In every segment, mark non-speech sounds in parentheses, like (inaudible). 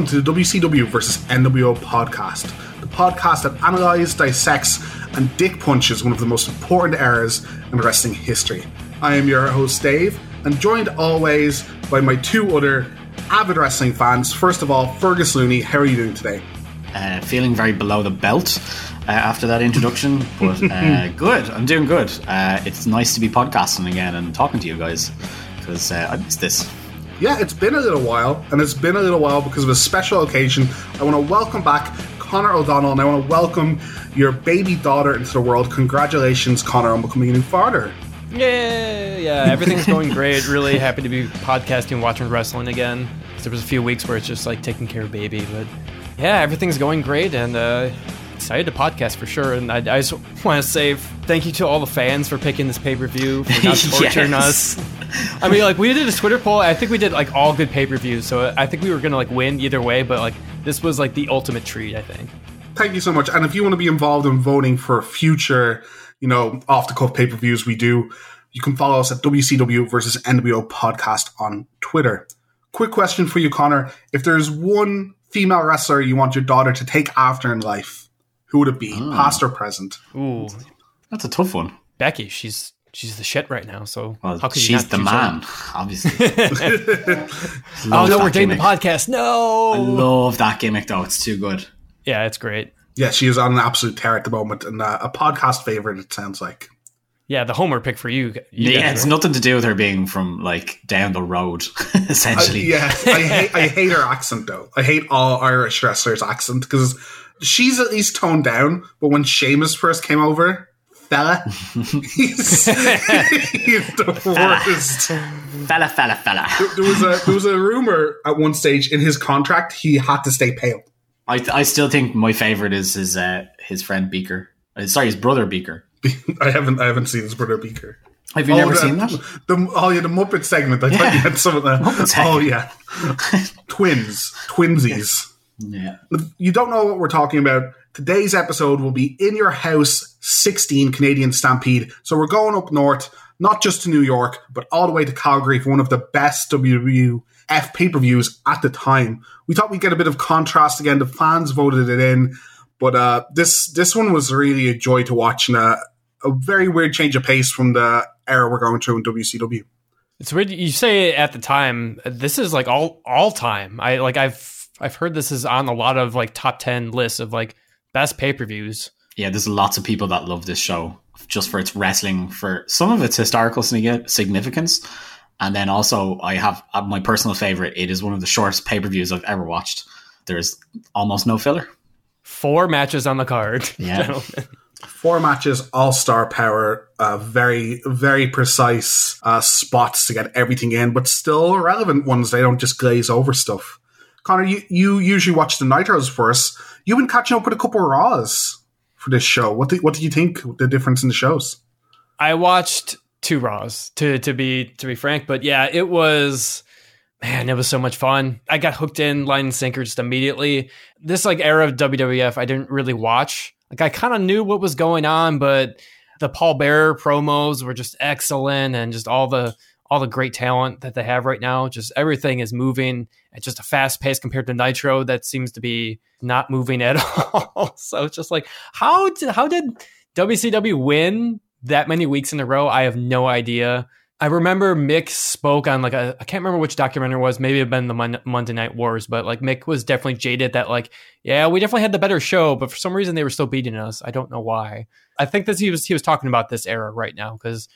Welcome to the WCW versus NWO podcast, the podcast that analyzes, dissects, and dick punches one of the most important eras in wrestling history. I am your host, Dave, and joined always by my two other avid wrestling fans. First of all, Fergus Looney, how are you doing today? Uh, feeling very below the belt uh, after that introduction, (laughs) but uh, good. I'm doing good. Uh, it's nice to be podcasting again and talking to you guys because uh, I missed this. Yeah, it's been a little while, and it's been a little while because of a special occasion. I want to welcome back Connor O'Donnell, and I want to welcome your baby daughter into the world. Congratulations, Connor, on becoming a new father. Yeah, yeah, everything's going (laughs) great. Really happy to be podcasting, watching wrestling again. There was a few weeks where it's just like taking care of baby, but yeah, everything's going great, and uh, excited to podcast for sure. And I, I just want to say thank you to all the fans for picking this pay per view, for not (laughs) torturing Yes. us. I mean, like we did a Twitter poll. I think we did like all good pay per views, so I think we were gonna like win either way. But like this was like the ultimate treat. I think. Thank you so much. And if you want to be involved in voting for future, you know, off the cuff pay per views, we do. You can follow us at WCW versus NWO podcast on Twitter. Quick question for you, Connor. If there's one female wrestler you want your daughter to take after in life, who would it be, past or present? Ooh, That's a tough one. Becky, she's she's the shit right now. So Well, how could she's not the choose man, her? (laughs) obviously. (laughs) Oh no, we're dating the podcast. No. I love that gimmick though. It's too good. yeah, it's great. Yeah, she is on an absolute tear at the moment and uh, a podcast favorite, it sounds like. Yeah, the homer pick for you. you Yeah, it's right? nothing to do with her being from like down the road, (laughs) I, essentially. yeah, I hate, I hate her accent though. I hate all Irish wrestlers' accent because she's at least toned down. But when Sheamus first came over, fella, (laughs) he's, he's the worst. Fella, fella, fella. There was a there was a rumor at one stage in his contract he had to stay pale. I, I still think my favorite is his uh, his friend Beaker. Uh, sorry, his brother Beaker. (laughs) I haven't I haven't seen his brother Beaker. Have you Oh, never the, seen that? The, oh yeah, the Muppet segment. I thought Yeah. you had some of the. Muppet Oh segment. yeah, (laughs) twins, twinsies. Yeah. You don't know what we're talking about, today's episode will be In Your House 16 Canadian Stampede. So we're going up north, not just to New York, but all the way to Calgary for one of the best WWF pay per views at the time. We thought we'd get a bit of contrast again. The fans voted it in, but uh, this this one was really a joy to watch and a, a very weird change of pace from the era we're going through in WCW. It's weird you say at the time. This is like all all time. I like I've I've heard this is on a lot of like top ten lists of like best pay per views. Yeah, there's lots of people that love this show just for its wrestling, for some of its historical significance. And then also, I have uh, my personal favorite. It is one of the shortest pay per views I've ever watched. There's almost no filler. Four matches on the card. (laughs) Yeah. gentlemen. four matches, all star power, uh, very, very precise uh, spots to get everything in, but still relevant ones. They don't just glaze over stuff. Connor, you, you usually watch the Nitros first. You've been catching up with a couple of Raws for this show. What did, what did you think? The difference in the shows? I watched two Raws to to be to be frank, but yeah, it was man, it was so much fun. I got hooked in line and sinker just immediately. This like era of WWF, I didn't really watch. Like I kind of knew what was going on, but the Paul Bearer promos were just excellent, and just all the all the great talent that they have right now. Just everything is moving at just a fast pace compared to Nitro that seems to be not moving at (laughs) all. so it's just like how did how did WCW win that many weeks in a row? I have no idea. I remember Mick spoke on like I can't remember which documentary it was. Maybe it'd been the Mon- Monday Night Wars, but like Mick was definitely jaded that like yeah we definitely had the better show, but for some reason they were still beating us. I don't know why. I think that he was he was talking about this era right now because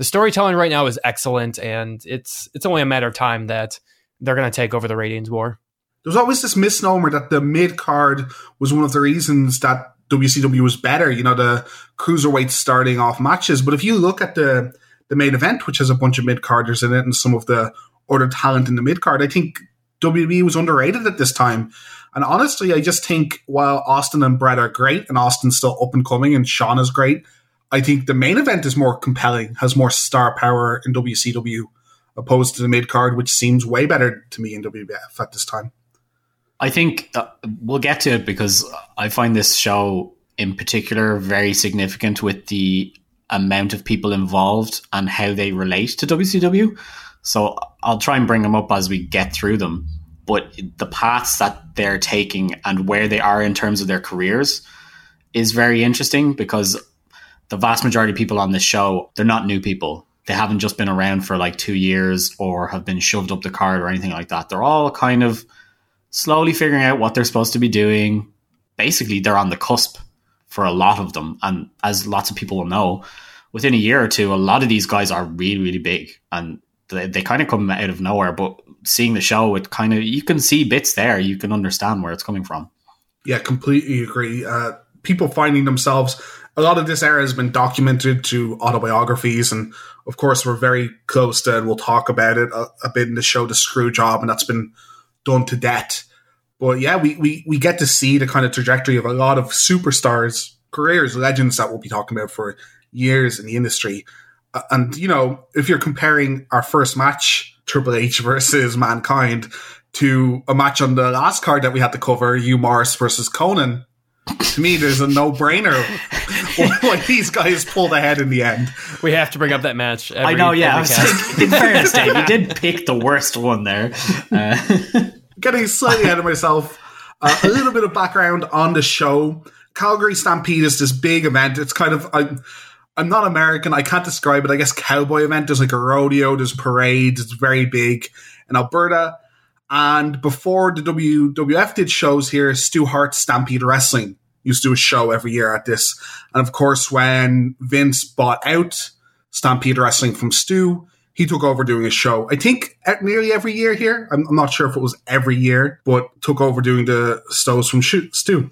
the storytelling right now is excellent, and it's it's only a matter of time that they're going to take over the ratings war. There's always this misnomer that the mid card was one of the reasons that WCW was better. You know, the cruiserweight starting off matches. But if you look at the the main event, which has a bunch of mid carders in it, and some of the other talent in the mid card, I think WWE was underrated at this time. And honestly, I just think while Austin and Bret are great, and Austin's still up and coming, and Shawn is great, I think the main event is more compelling, has more star power in WCW opposed to the mid card, which seems way better to me in WWF at this time. I think uh, we'll get to it because I find this show in particular very significant with the amount of people involved and how they relate to WCW. So I'll try and bring them up as we get through them. But the paths that they're taking and where they are in terms of their careers is very interesting because the vast majority of people on this show, they're not new people. They haven't just been around for like two years or have been shoved up the card or anything like that. They're all kind of slowly figuring out what they're supposed to be doing. Basically, they're on the cusp for a lot of them. And as lots of people will know, within a year or two, a lot of these guys are really, really big and they, they kind of come out of nowhere. But seeing the show, it kind of, you can see bits there. You can understand where it's coming from. Yeah, completely agree. Uh, people finding themselves, a lot of this era has been documented to autobiographies. And of course, we're very close to, and we'll talk about it a, a bit in the show, The Screw Job, and that's been done to death. But yeah, we, we, we get to see the kind of trajectory of a lot of superstars, careers, legends that we'll be talking about for years in the industry. Uh, and, you know, if you're comparing our first match, Triple H versus Mankind, to a match on the last card that we had to cover, Hugh Morris versus Konnan, to me, there's a no brainer. like (laughs) these guys pulled ahead in the end. We have to bring up that match. Every, I know, yeah. I was like, in fairness, Dave, you (laughs) did pick the worst one there. Uh. (laughs) Getting slightly ahead of myself. Uh, a little bit of background on the show. Calgary Stampede is this big event. It's kind of I'm, I'm not American. I can't describe it. I guess cowboy event. There's like a rodeo. There's parades. It's very big in Alberta. And before the WWF did shows here, Stu Hart Stampede Wrestling used to do a show every year at this. And of course, when Vince bought out Stampede Wrestling from Stu, he took over doing a show. I think nearly every year here. I'm, I'm, not sure if it was every year, but took over doing the stows from Stu.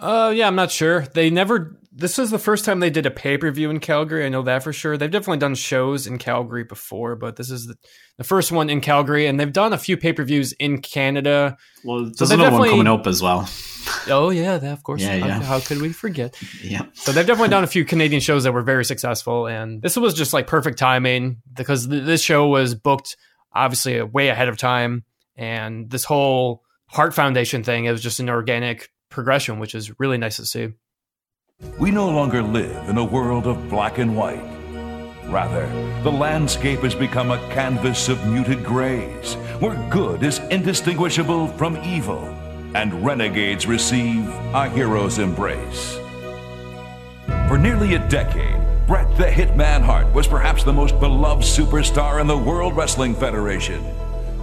Uh, yeah, I'm not sure. They never this was the first time they did a pay per view in Calgary. I know that for sure. They've definitely done shows in Calgary before, but this is the, the first one in Calgary, and they've done a few pay per views in Canada. Well, there's so another one coming up as well. (laughs) Oh yeah, that, of course. Yeah, yeah. How, how could we forget? yeah. So they've definitely done a few Canadian shows that were very successful, and this was just like perfect timing because th- this show was booked obviously way ahead of time, and this whole Heart Foundation thing it was just an organic progression, which is really nice to see. We no longer live in a world of black and white. Rather, the landscape has become a canvas of muted grays, where good is indistinguishable from evil, and renegades receive a hero's embrace. For nearly a decade, Bret the Hitman Hart was perhaps the most beloved superstar in the World Wrestling Federation.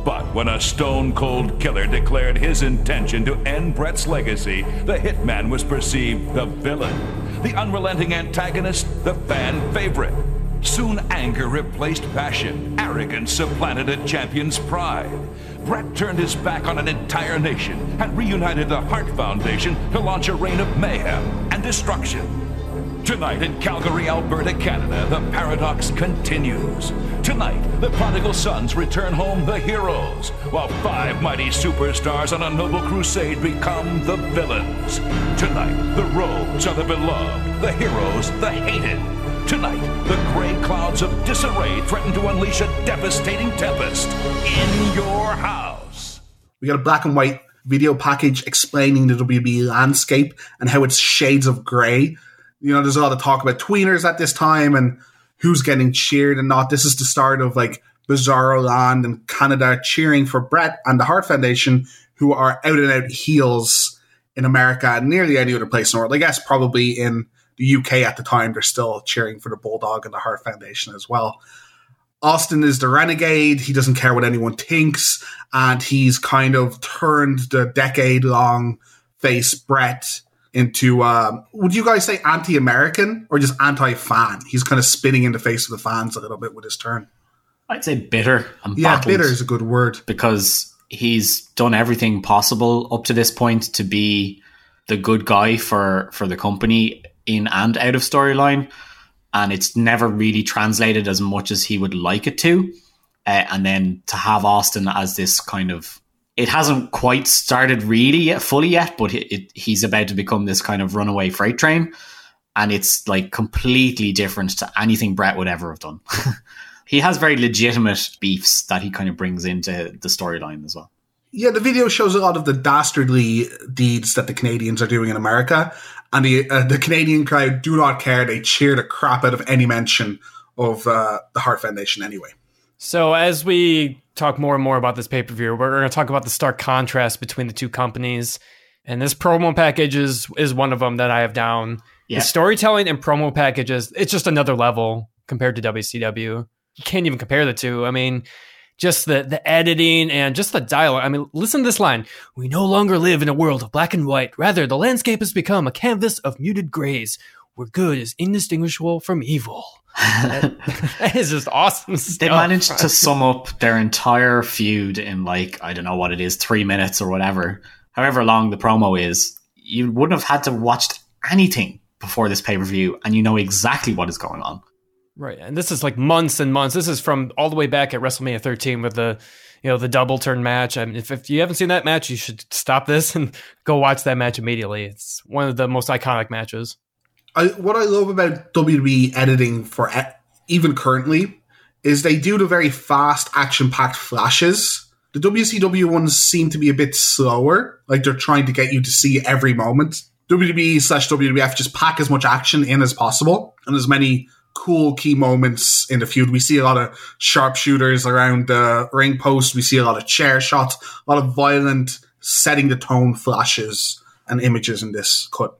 But when a stone cold killer declared his intention to end Bret's legacy, the hitman was perceived the villain, the unrelenting antagonist, the fan favorite. Soon anger replaced passion, arrogance supplanted a champion's pride. Bret turned his back on an entire nation and reunited the Hart Foundation to launch a reign of mayhem and destruction. Tonight in Calgary, Alberta, Canada, the paradox continues. Tonight, the prodigal sons return home the heroes, while five mighty superstars on a noble crusade become the villains. Tonight, the rogues are the beloved, the heroes the hated. Tonight, the gray clouds of disarray threaten to unleash a devastating tempest in your house. We got a black and white video package explaining the WB landscape and how it's shades of gray you know, there's a lot of talk about tweeners at this time and who's getting cheered and not. This is the start of like Bizarro Land and Canada cheering for Bret and the Hart Foundation, who are out and out heels in America and nearly any other place in the world. I guess probably in the UK at the time, they're still cheering for the Bulldog and the Hart Foundation as well. Austin is the renegade. He doesn't care what anyone thinks. And he's kind of turned the decade long face Bret into uh, would you guys say anti-American or just anti-fan? He's kind of spinning in the face of the fans a little bit with his turn. I'd say bitter and yeah, bitter is a good word because he's done everything possible up to this point to be the good guy for for the company in and out of storyline, and it's never really translated as much as he would like it to. Uh, and then to have Austin as this kind of it hasn't quite started really yet, fully yet, but it, it, he's about to become this kind of runaway freight train. And it's like completely different to anything Bret would ever have done. (laughs) he has very legitimate beefs that he kind of brings into the storyline as well. Yeah, the video shows a lot of the dastardly deeds that the Canadians are doing in America. and the uh, the Canadian crowd do not care. They cheer the crap out of any mention of uh, the Hart Foundation anyway. So as we talk more and more about this pay per view, we're going to talk about the stark contrast between the two companies, and this promo package is is one of them that I have down. Yeah. The storytelling and promo packages, it's just another level compared to WCW. You can't even compare the two. I mean, just the the editing and just the dialogue. I mean, listen to this line: "We no longer live in a world of black and white. Rather, the landscape has become a canvas of muted grays, where good is indistinguishable from evil." That, is just awesome. Stuff. They managed to sum up their entire feud in like I don't know what it is, three minutes or whatever, however long the promo is. You wouldn't have had to watch anything before this pay per view, and you know exactly what is going on. Right, and this is like months and months. This is from all the way back at WrestleMania 13 with the, you know, the double turn match. I mean, if, if you haven't seen that match, you should stop this (laughs) and go watch that match immediately. It's one of the most iconic matches. I, what I love about WWE editing for even currently is they do the very fast, action packed flashes. The WCW ones seem to be a bit slower, like they're trying to get you to see every moment. WWE slash WWF just pack as much action in as possible and as many cool key moments in the feud. We see a lot of sharpshooters around the ring post. We see a lot of chair shots, a lot of violent, setting the tone flashes and images in this cut.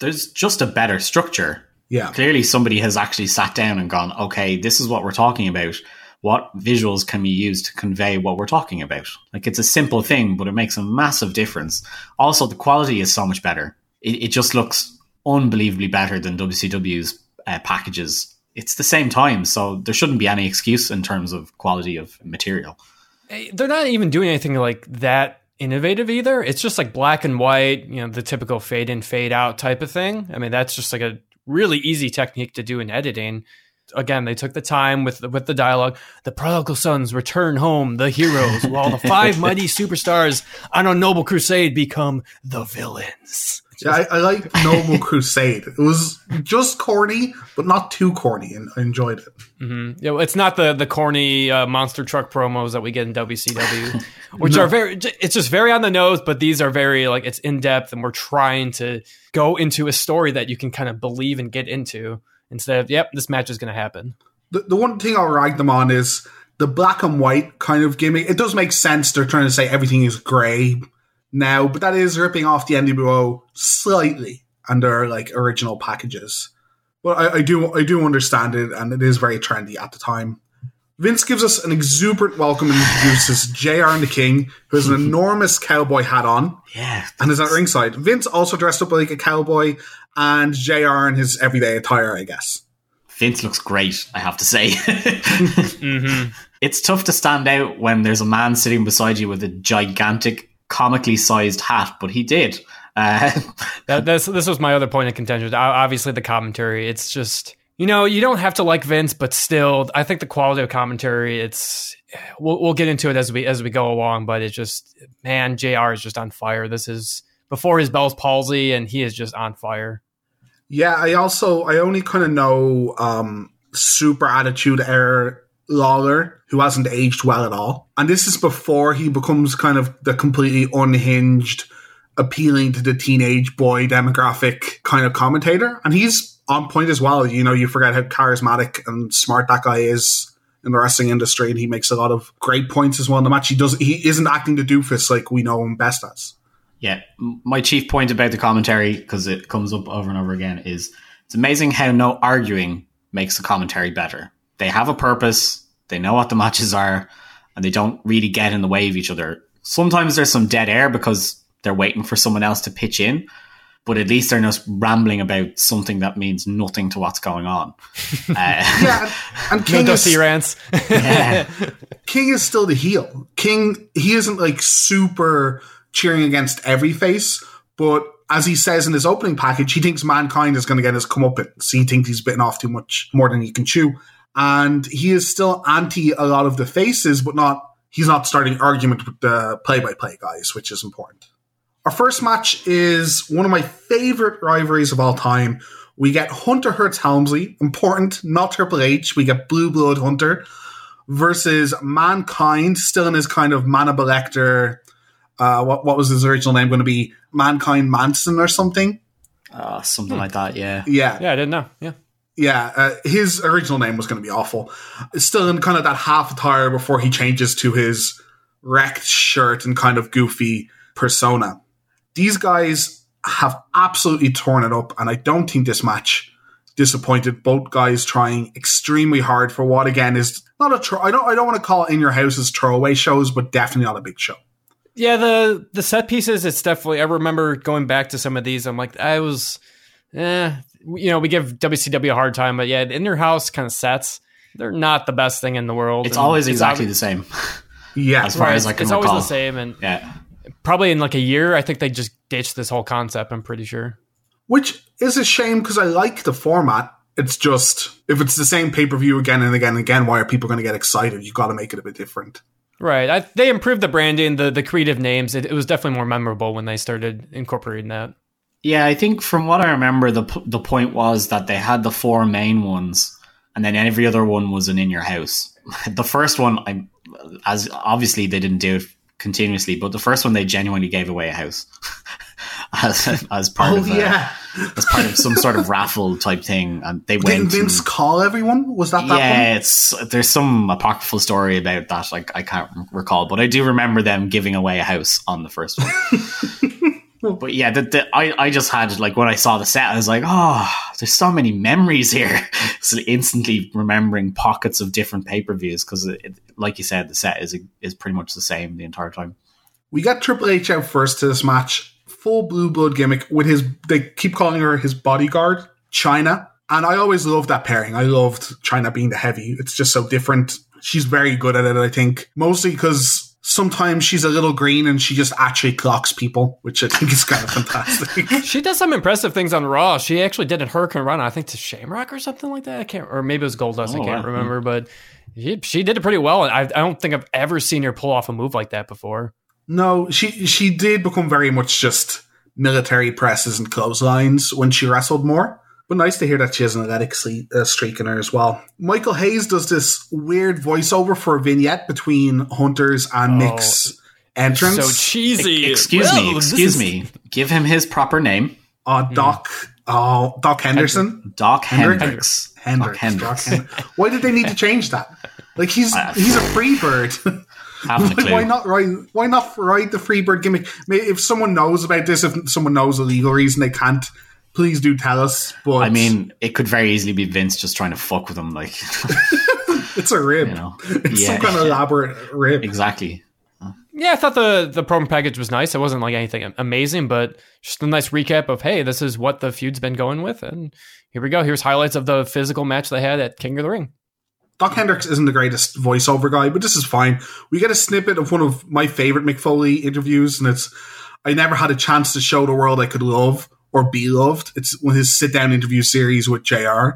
There's just a better structure. Yeah. Clearly, somebody has actually sat down and gone, okay, this is what we're talking about. What visuals can we use to convey what we're talking about? Like, it's a simple thing, but it makes a massive difference. Also, the quality is so much better. It, it just looks unbelievably better than WCW's uh, packages. It's the same time, so there shouldn't be any excuse in terms of quality of material. They're not even doing anything like that innovative either. It's just like black and white, you know, the typical fade in, fade out type of thing. I mean, that's just like a really easy technique to do in editing. Again, they took the time with the, with the dialogue. The prodigal sons return home, the heroes, while the five (laughs) mighty superstars on a noble crusade become the villains. Yeah, I, I like Noble (laughs) Crusade. It was just corny, but not too corny, and I enjoyed it. Mm-hmm. Yeah, well, it's not the the corny uh, monster truck promos that we get in WCW, (laughs) which no. are very. It's just very on the nose, but these are very like it's in depth, and we're trying to go into a story that you can kind of believe and get into instead of yep, this match is going to happen. The the one thing I'll rag them on is the black and white kind of gimmick. It does make sense. They're trying to say everything is grey now, but that is ripping off the NWO slightly and their like original packages. Well, I, I, do I do understand it, and it is very trendy at the time. Vince gives us an exuberant welcome and introduces JR and the King, who has an (laughs) enormous cowboy hat on. Yeah. And is at ringside. Vince also dressed up like a cowboy, and JR in his everyday attire, I guess. Vince looks great, I have to say. (laughs) mm-hmm. It's tough to stand out when there's a man sitting beside you with a gigantic comically sized hat, but he did. Uh, (laughs) that, this this was my other point of contention. Obviously, the commentary. It's just you know you don't have to like Vince, but still, I think the quality of commentary. It's we'll we'll get into it as we as we go along, but it's just man, JR is just on fire. This is before his Bell's palsy, and he is just on fire. Yeah, I also I only kind of know um, super attitude era Lawler, who hasn't aged well at all. And this is before he becomes kind of the completely unhinged, appealing to the teenage boy demographic kind of commentator. And he's on point as well. You know, you forget how charismatic and smart that guy is in the wrestling industry, and he makes a lot of great points as well in the match. He does he isn't acting the doofus like we know him best as. Yeah, my chief point about the commentary, because it comes up over and over again, is it's amazing how no arguing makes the commentary better they have a purpose, they know what the (laughs) matches are, and they don't really get in the way of each other. Sometimes there's some dead air because they're waiting for someone else to pitch in, but at least they're not rambling about something that means nothing to what's going on. (laughs) Uh, yeah, and King no is, rants. (laughs) yeah. King is still the heel. King, he isn't like super cheering against every face, but as he says in his opening package, he thinks mankind is going to get his comeuppance. He thinks he's bitten off too much more than he can chew and he is still anti a lot of the faces, but not he's not starting argument with the play by play guys, which is important. Our first match is one of my favorite rivalries of all time. We get Hunter Hearst Helmsley, important, not Triple H. We get Blue Blood Hunter versus Mankind, still in his kind of Hannibal Lecter. Uh, what what was his original name going to be? Mankind Manson or something? Uh, something like that, yeah. Yeah, Yeah, I didn't know. Yeah. Yeah. Uh, his original name was going to be awful. Still in kind of that half attire before he changes to his wrecked shirt and kind of goofy persona. These guys have absolutely torn it up, and I don't think this match disappointed. Both guys trying extremely hard for what again is not a. Tro- I don't. I don't want to call in your house's throwaway shows, but definitely not a big show. Yeah, the the set pieces, it's definitely. I remember going back to some of these. I'm like, I was, eh, you know, we give WCW a hard time, but yeah, in their house kind of sets, they're not the best thing in the world. It's And always it's exactly obvi- the same. (laughs) Yeah, As far right, as I can it's recall. always the same, and Yeah. probably in like a year, I think they just ditched this whole concept. I'm pretty sure. which is a shame because I like the format. It's just if it's the same pay per view again and again and again, why are people going to get excited? You've got to make it a bit different. Right. I, they improved the branding, the the creative names. It, it was definitely more memorable when they started incorporating that. Yeah, I think from what I remember, the p- the point was that they had the four main ones, and then every other one was an in your house. (laughs) the first one, I as obviously they didn't do it continuously, but the first one they genuinely gave away a house (laughs) as as part Oh of a, yeah, as part of some sort of raffle type thing, and they didn't went. Vince and- call everyone? Was that that yeah, one? it's there's some apocryphal story about that. Like I can't recall, but I do remember them giving away a house on the first one. (laughs) but yeah, the, the, I I just had like when I saw the set, I was like, oh, there's so many memories here. (laughs) so instantly remembering pockets of different pay per views because, like you said, the set is is pretty much the same the entire time. We got Triple H out first to this match, full blue blood gimmick with his. They keep calling her his bodyguard, Chyna, and I always loved that pairing. I loved Chyna being the heavy. It's just so different. She's very good at it. I think mostly because. Sometimes she's a little green and she just actually clocks people, which I think is kind of fantastic. (laughs) She does some impressive things on Raw. She actually did a hurricanrana, I think, to Shamrock or something like that. I can't, or maybe it was Goldust. Oh, I can't wow. remember, but she, she did it pretty well. I, I don't think I've ever seen her pull off a move like that before. No, she she did become very much just military presses and clotheslines when she wrestled more. But nice to hear that she has an athletic uh, streak in her as well. Michael Hayes does this weird voiceover for a vignette between Hunter's and Oh, Mick's entrance. So cheesy. Excuse Well, me, excuse is- me. Give him his proper name, uh, Doc, oh, Doc Henderson. Doc Hendricks. Hendricks. Hendricks. Doc Hendricks. Why did they need to change that? Like he's Uh, he's a free bird. (laughs) Haven't a clue. why not write? Why not write the free bird gimmick? May- If someone knows about this, if someone knows a legal reason they can't, please do tell us. But I mean, it could very easily be Vince just trying to fuck with him, like (laughs) it's a rib. you know. It's Yeah. some kind of elaborate rib. exactly. Yeah, I thought the the promo package was nice. It wasn't like anything amazing, but just a nice recap of hey, this is what the feud's been going with, and here we go. Here's highlights of the physical match they had at King of the Ring. Doc Hendricks isn't the greatest voiceover guy, but this is fine. We get a snippet of one of my favorite Mick Foley interviews, and it's I never had a chance to show the world I could love or be loved. It's one of his sit down interview series with JR.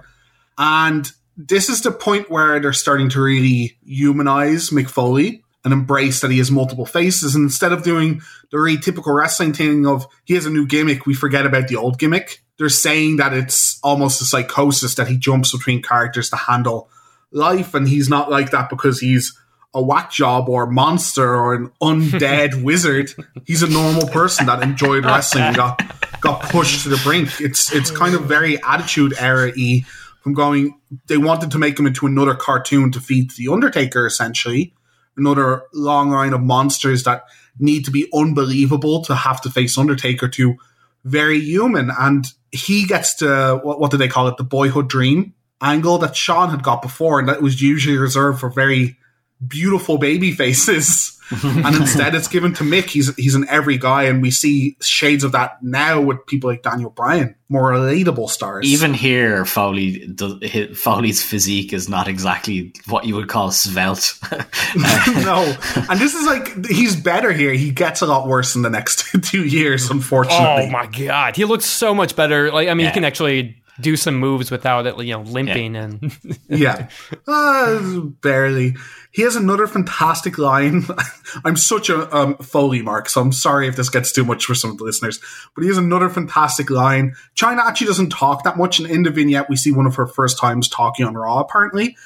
And this is the point where they're starting to really humanize Mick Foley and embrace that he has multiple faces. And instead of doing the really typical wrestling thing of he has a new gimmick, we forget about the old gimmick. They're saying that it's almost a psychosis that he jumps between characters to handle life, and he's not like that because he's a whack job or monster or an undead (laughs) wizard. He's a normal person that enjoyed wrestling and got got pushed to the brink. It's it's kind of very attitude era y from going they wanted to make him into another cartoon to feed the Undertaker essentially. Another long line of monsters that need to be unbelievable to have to face Undertaker to very human. And he gets to what, what do they call it? The boyhood dream angle that Shawn had got before, and that was usually reserved for very beautiful baby faces. (laughs) and instead it's given to Mick. He's he's an every guy, and we see shades of that now with people like Daniel Bryan, more relatable stars. Even here, Foley does, Foley's physique is not exactly what you would call svelte. (laughs) no, (laughs) and this is like he's better here. He gets a lot worse in the next two years, unfortunately. Oh my god, he looks so much better. Like I mean, Yeah. he can actually do some moves without it, you know, limping and yeah, uh, barely. He has another fantastic line. (laughs) I'm such a um, Foley mark, so I'm sorry if this gets too much for some of the listeners. But he has another fantastic line. Chyna actually doesn't talk that much, and in the vignette, we see one of her first times talking on Raw, apparently.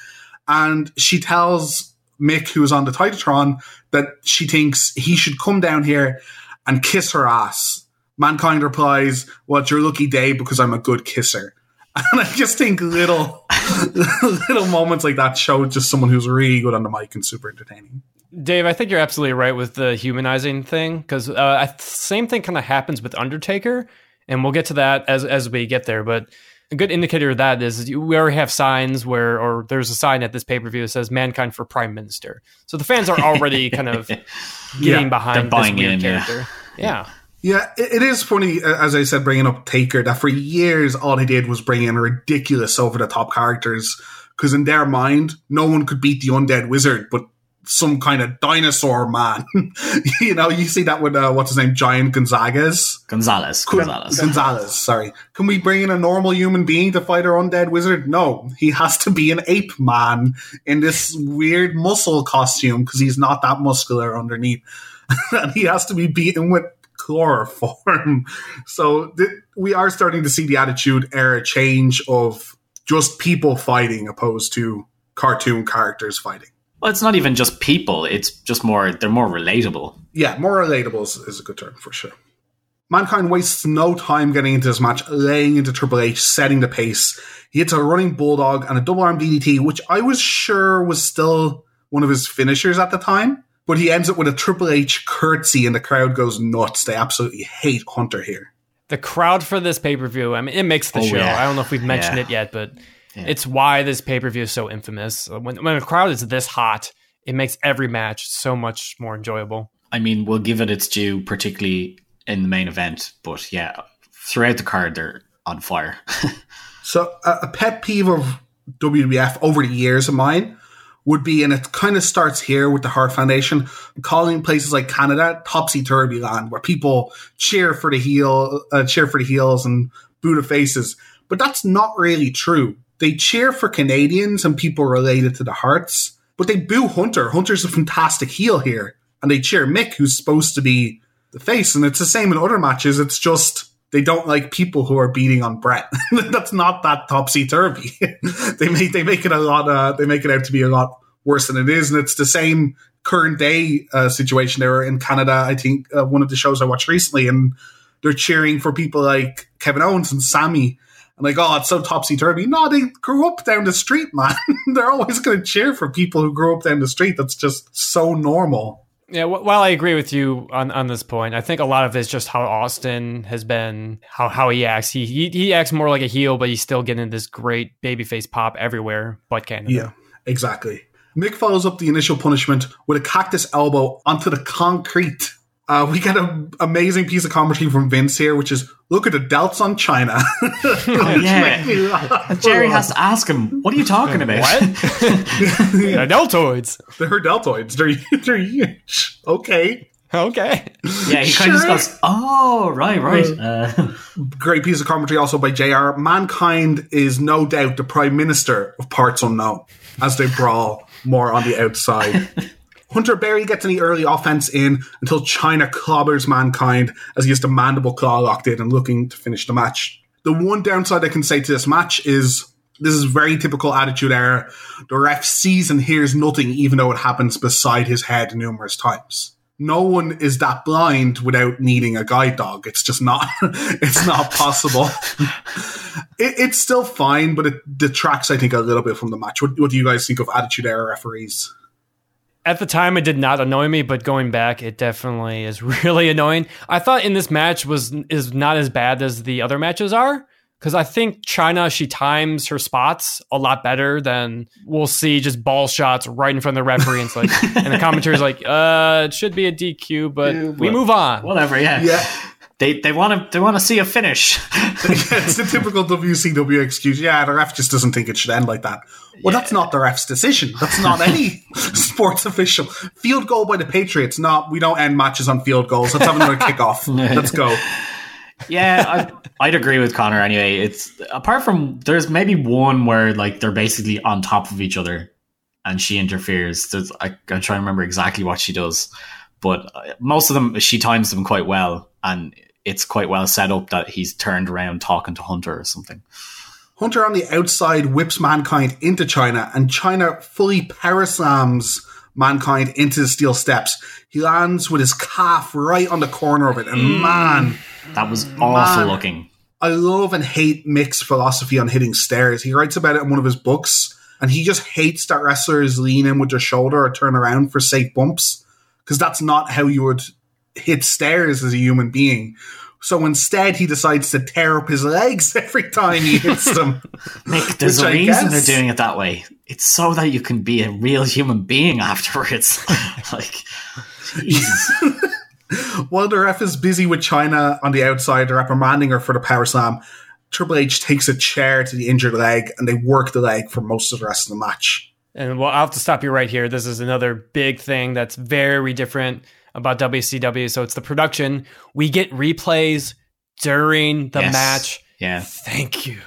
And she tells Mick, who is on the TitanTron, that she thinks he should come down here and kiss her ass Mankind replies, "Well, it's your lucky day because I'm a good kisser." And I just think little (laughs) little moments like that show just someone who's really good on the mic and super entertaining. Dave, I think you're absolutely right with the humanizing thing because uh, same thing kind of happens with Undertaker, and we'll get to that as as we get there. But a good indicator of that is we already have signs where, or there's a sign at this pay per view that says "Mankind for Prime Minister," so the fans are already kind of (laughs) getting Yeah, behind this weird in, character. Yeah. Yeah, it, it is funny, as I said, bringing up Taker, that for years all he did was bring in ridiculous over the top characters. Because in their mind, no one could beat the undead wizard, but some kind of dinosaur man. (laughs) you know, you see that with, uh, what's his name, Giant Gonzagas. Gonzalez. Could- Gonzalez. Gonzalez, sorry. Can we bring in a normal human being to fight our undead wizard? No, he has to be an ape man in this weird muscle costume because he's not that muscular underneath. (laughs) and he has to be beaten with chloroform. (laughs) So th- we are starting to see the attitude era change of just people fighting opposed to cartoon characters fighting. Well, it's not even just people. It's just more. They're more relatable. Yeah, more relatable is, is a good term for sure. Mankind wastes no time getting into this match, laying into Triple H, setting the pace. He hits a running bulldog and a double arm DDT, which I was sure was still one of his finishers at the time. But he ends up with a Triple H curtsy, and the crowd goes nuts. They absolutely hate Hunter here. The crowd for this pay per view, I mean, it makes the Oh, show. yeah. I don't know if we've mentioned Yeah. it yet, but Yeah. it's why this pay per view is so infamous. When, when a crowd is this hot, it makes every match so much more enjoyable. I mean, we'll give it its due, particularly in the main event. But yeah, throughout the card, they're on fire. (laughs) So a, a pet peeve of WWF over the years of mine would be, and it kind of starts here with the Hart Foundation, calling places like Canada topsy turvy land, where people cheer for the heel, uh, cheer for the heels and boo the faces. But that's not really true. They cheer for Canadians and people related to the Harts, but they boo Hunter. Hunter's a fantastic heel here, and they cheer Mick, who's supposed to be the face. And it's the same in other matches. It's just they don't like people who are beating on Bret. (laughs) That's not that topsy turvy. (laughs) they make they make it a lot. Uh, they make it out to be a lot worse than it is, and it's the same current day uh, situation. there in Canada. I think uh, one of the shows I watched recently, and they're cheering for people like Kevin Owens and Sammy. And like, oh, it's so topsy turvy. No, they grew up down the street, man. (laughs) they're always going to cheer for people who grew up down the street. That's just so normal. Yeah, while I agree with you on, on this point, I think a lot of it is just how Austin has been, how how he acts. He, he he acts more like a heel, but he's still getting this great babyface pop everywhere, but Canada. Yeah, exactly. Mick follows up the initial punishment with a cactus elbow onto the concrete. Uh, we get an amazing piece of commentary from Vince here, which is look at the delts on Chyna. Oh, (laughs) yeah. Jerry has to ask him, "What are you talking about?" (laughs) (laughs) What? They're deltoids. They're deltoids. They're, they're huge. Okay. Okay. Yeah, he kind of Sure. just goes, "Oh, right, right." Uh, Great piece of commentary also by JR. Mankind is no doubt the Prime Minister of Parts Unknown as they brawl more on the outside. Hunter barely gets any early offense in until Chyna clobbers Mankind as he has the mandible claw locked in and looking to finish the match. The one downside I can say to this match is this is very typical Attitude Era. The ref sees and hears nothing even though it happens beside his head numerous times. No one is that blind without needing a guide dog. It's just not. (laughs) it's not possible. it, it's still fine, but it detracts, I think, a little bit from the match. What, what do you guys think of Attitude Era referees? At the time, it did not annoy me, but going back, it definitely is (laughs) really annoying. I thought in this match was is not as bad as the other matches are because I think Chyna she times her spots a lot better than we'll see just ball shots right in front of the referee. And it's like, and the commentator's like, (laughs) "Uh, it should be a DQ, but Yeah, we move on." whatever. Yeah. Yeah. They they want to they want to see a finish. (laughs) it's the typical WCW excuse. Yeah, the ref just doesn't think it should end like that. Well, that's not the ref's decision. That's not any (laughs) sports official. Field goal by the Patriots. No, we don't end matches on field goals. Let's have another kickoff. (laughs) Let's go. yeah, I, I'd agree with Connor. Anyway, it's apart from there's maybe one where like they're basically on top of each other, and she interferes. There's, I, I'm trying to remember exactly what she does, but uh, most of them she times them quite well, and it's quite well set up that he's turned around talking to Hunter or something. Hunter on the outside whips mankind into Chyna, and Chyna fully powerslams Mankind into the steel steps. He lands with his calf right on the corner of it, and mm. man, That was awful Man. looking. I love and hate Mick's philosophy on hitting stairs. He writes about it in one of his books, and he just hates that wrestlers lean in with their shoulder or turn around for safe bumps, because that's not how you would hit stairs as a human being. So instead, he decides to tear up his legs (laughs) every time he hits them. (laughs) Nick, there's a reason guess- they're doing it that way. It's so that you can be a real human being afterwards. (laughs) like, Jesus. While the ref is busy with Chyna on the outside, reprimanding her for the power slam, Triple H takes a chair to the injured leg and they work the leg for most of the rest of the match. And well, I'll have to stop you right here. This is another big thing that's very different about WCW. So it's the production. We get replays during the Yes. match. Yeah. Thank you.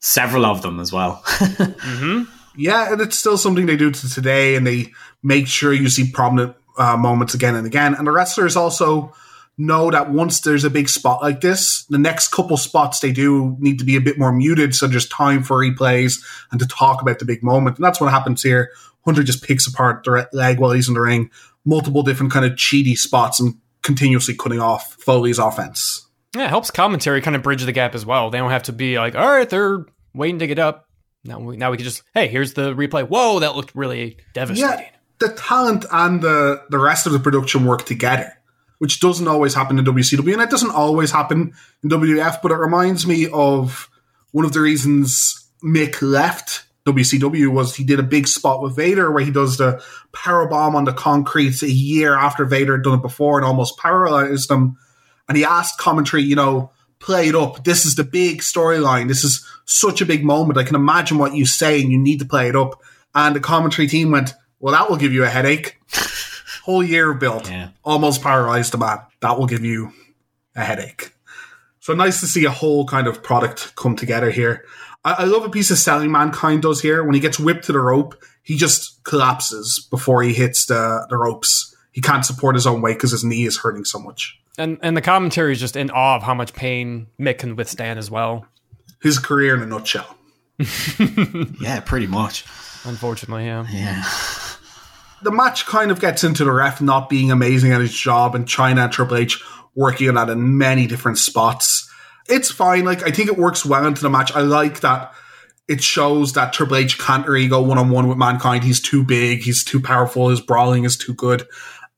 Several of them as well. (laughs) hmm Yeah, and it's still something they do to today, and they make sure you see prominent uh, moments again and again. And the wrestlers also know that once there's a big spot like this, the next couple spots they do need to be a bit more muted, so there's time for replays and to talk about the big moment. And that's what happens here. Hunter just picks apart the leg while he's in the ring, multiple different kind of cheaty spots, and continuously cutting off Foley's offense. Yeah, it helps commentary kind of bridge the gap as well. They don't have to be like, all right, they're waiting to get up. Now we, now we can just, hey, here's the replay. Whoa, that looked really devastating. Yeah, the talent and the the rest of the production work together, which doesn't always happen in WCW, and it doesn't always happen in WWF. But it reminds me of one of the reasons Mick left WCW was he did a big spot with Vader where he does the power bomb on the concrete a year after Vader had done it before and almost paralyzed him. And he asked commentary, you know, play it up. This is the big storyline. This is such a big moment. I can imagine what you say, and you need to play it up. And the commentary team went, Well, that will give you a headache. (laughs) Whole year built, Yeah. almost paralyzed a man. That will give you a headache. So nice to see a whole kind of product come together here. I, I love a piece of selling mankind does here. When he gets whipped to the rope, he just collapses before he hits the, the ropes. He can't support his own weight because his knee is hurting so much. And and the commentary is just in awe of how much pain Mick can withstand as well. His career in a nutshell. (laughs) yeah, pretty much. Unfortunately, yeah. Yeah. the match kind of gets into the ref not being amazing at his job and Chyna and Triple H working on that in many different spots. It's fine. Like I think it works well into the match. I like that it shows that Triple H can't really go one on one with Mankind. He's too big. He's too powerful. His brawling is too good.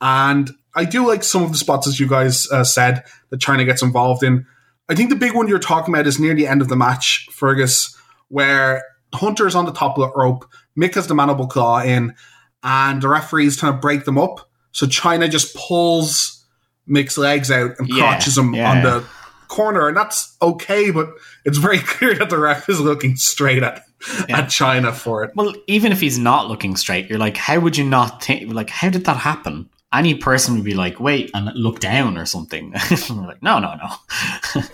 And I do like some of the spots, as you guys uh, said, that Chyna gets involved in. I think the big one you're talking about is near the end of the match, Fergus, where Hunter's on the top of the rope. Mick has the mandible claw in, and the referee's trying to break them up. So Chyna just pulls Mick's legs out and Yeah, crotches him yeah. on the corner, and that's okay. But it's very (laughs) clear that the ref is looking straight at Yeah. at Chyna for it. Well, even if he's not looking straight, you're like, how would you not think? Like, how did that happen? Any person would be like, wait, and look down or something. (laughs) We're like, no, no, no. (laughs)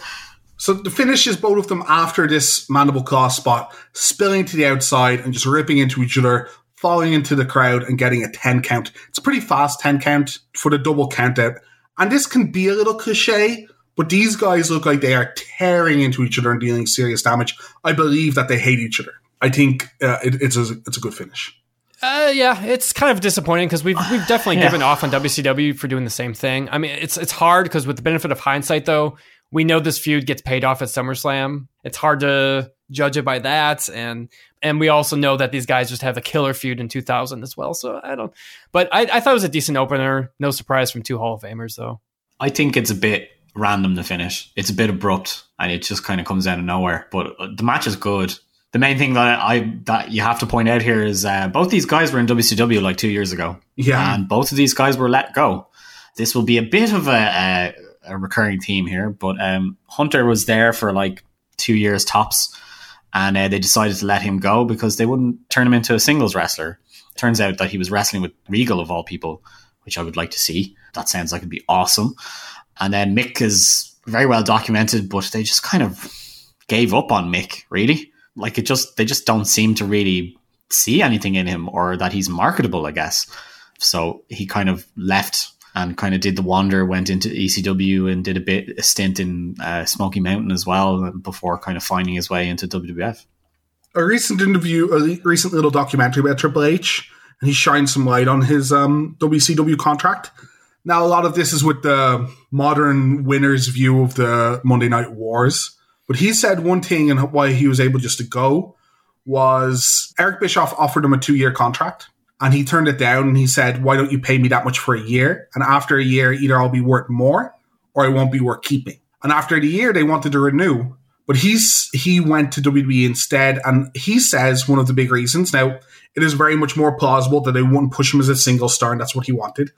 So the finish is both of them after this mandible claw spot, spilling to the outside and just ripping into each other, falling into the crowd and getting a 10 count. It's a pretty fast 10 count for the double count out. And this can be a little cliche, but these guys look like they are tearing into each other and dealing serious damage. I believe that they hate each other. I think uh, it, it's, a, it's a good finish. Uh, yeah, it's kind of disappointing because we've we've definitely (sighs) Yeah. given off on WCW for doing the same thing. I mean, it's it's hard because with the benefit of hindsight, though, we know this feud gets paid off at SummerSlam. It's hard to judge it by that, and and we also know that these guys just have a killer feud in 2000 as well. So I don't, but I, I thought it was a decent opener. No surprise from two Hall of Famers, though. I think it's a bit random to finish. It's a bit abrupt, and it just kind of comes out of nowhere. But the match is good. The main thing that I that you have to point out here is uh, both these guys were in WCW like two years ago, Yeah. and both of these guys were let go. This will be a bit of a, a, a recurring theme here, but um, Hunter was there for like two years tops, and uh, they decided to let him go because they wouldn't turn him into a singles wrestler. Turns out that he was wrestling with Regal of all people, which I would like to see. That sounds like it'd be awesome. And then Mick is very well documented, but they just kind of gave up on Mick, really. Like it just they just don't seem to really see anything in him or that he's marketable, I guess. So he kind of left and kind of did the wander, went into ECW and did a bit a stint in uh, Smoky Mountain as well before kind of finding his way into WWF. a recent interview, a recent little documentary about Triple H and he shines some light on his um, WCW contract. Now, a lot of this is with the modern winner's view of the Monday Night Wars, but he said one thing and why he was able just to go was Eric Bischoff offered him a two year contract and he turned it down and he said, Why don't you pay me that much for a year? And after a year, either I'll be worth more or I won't be worth keeping. And after the year, they wanted to renew, but he's he went to WWE instead. And he says one of the big reasons now, it is very much more plausible that they wouldn't push him as a single star, and that's what he wanted.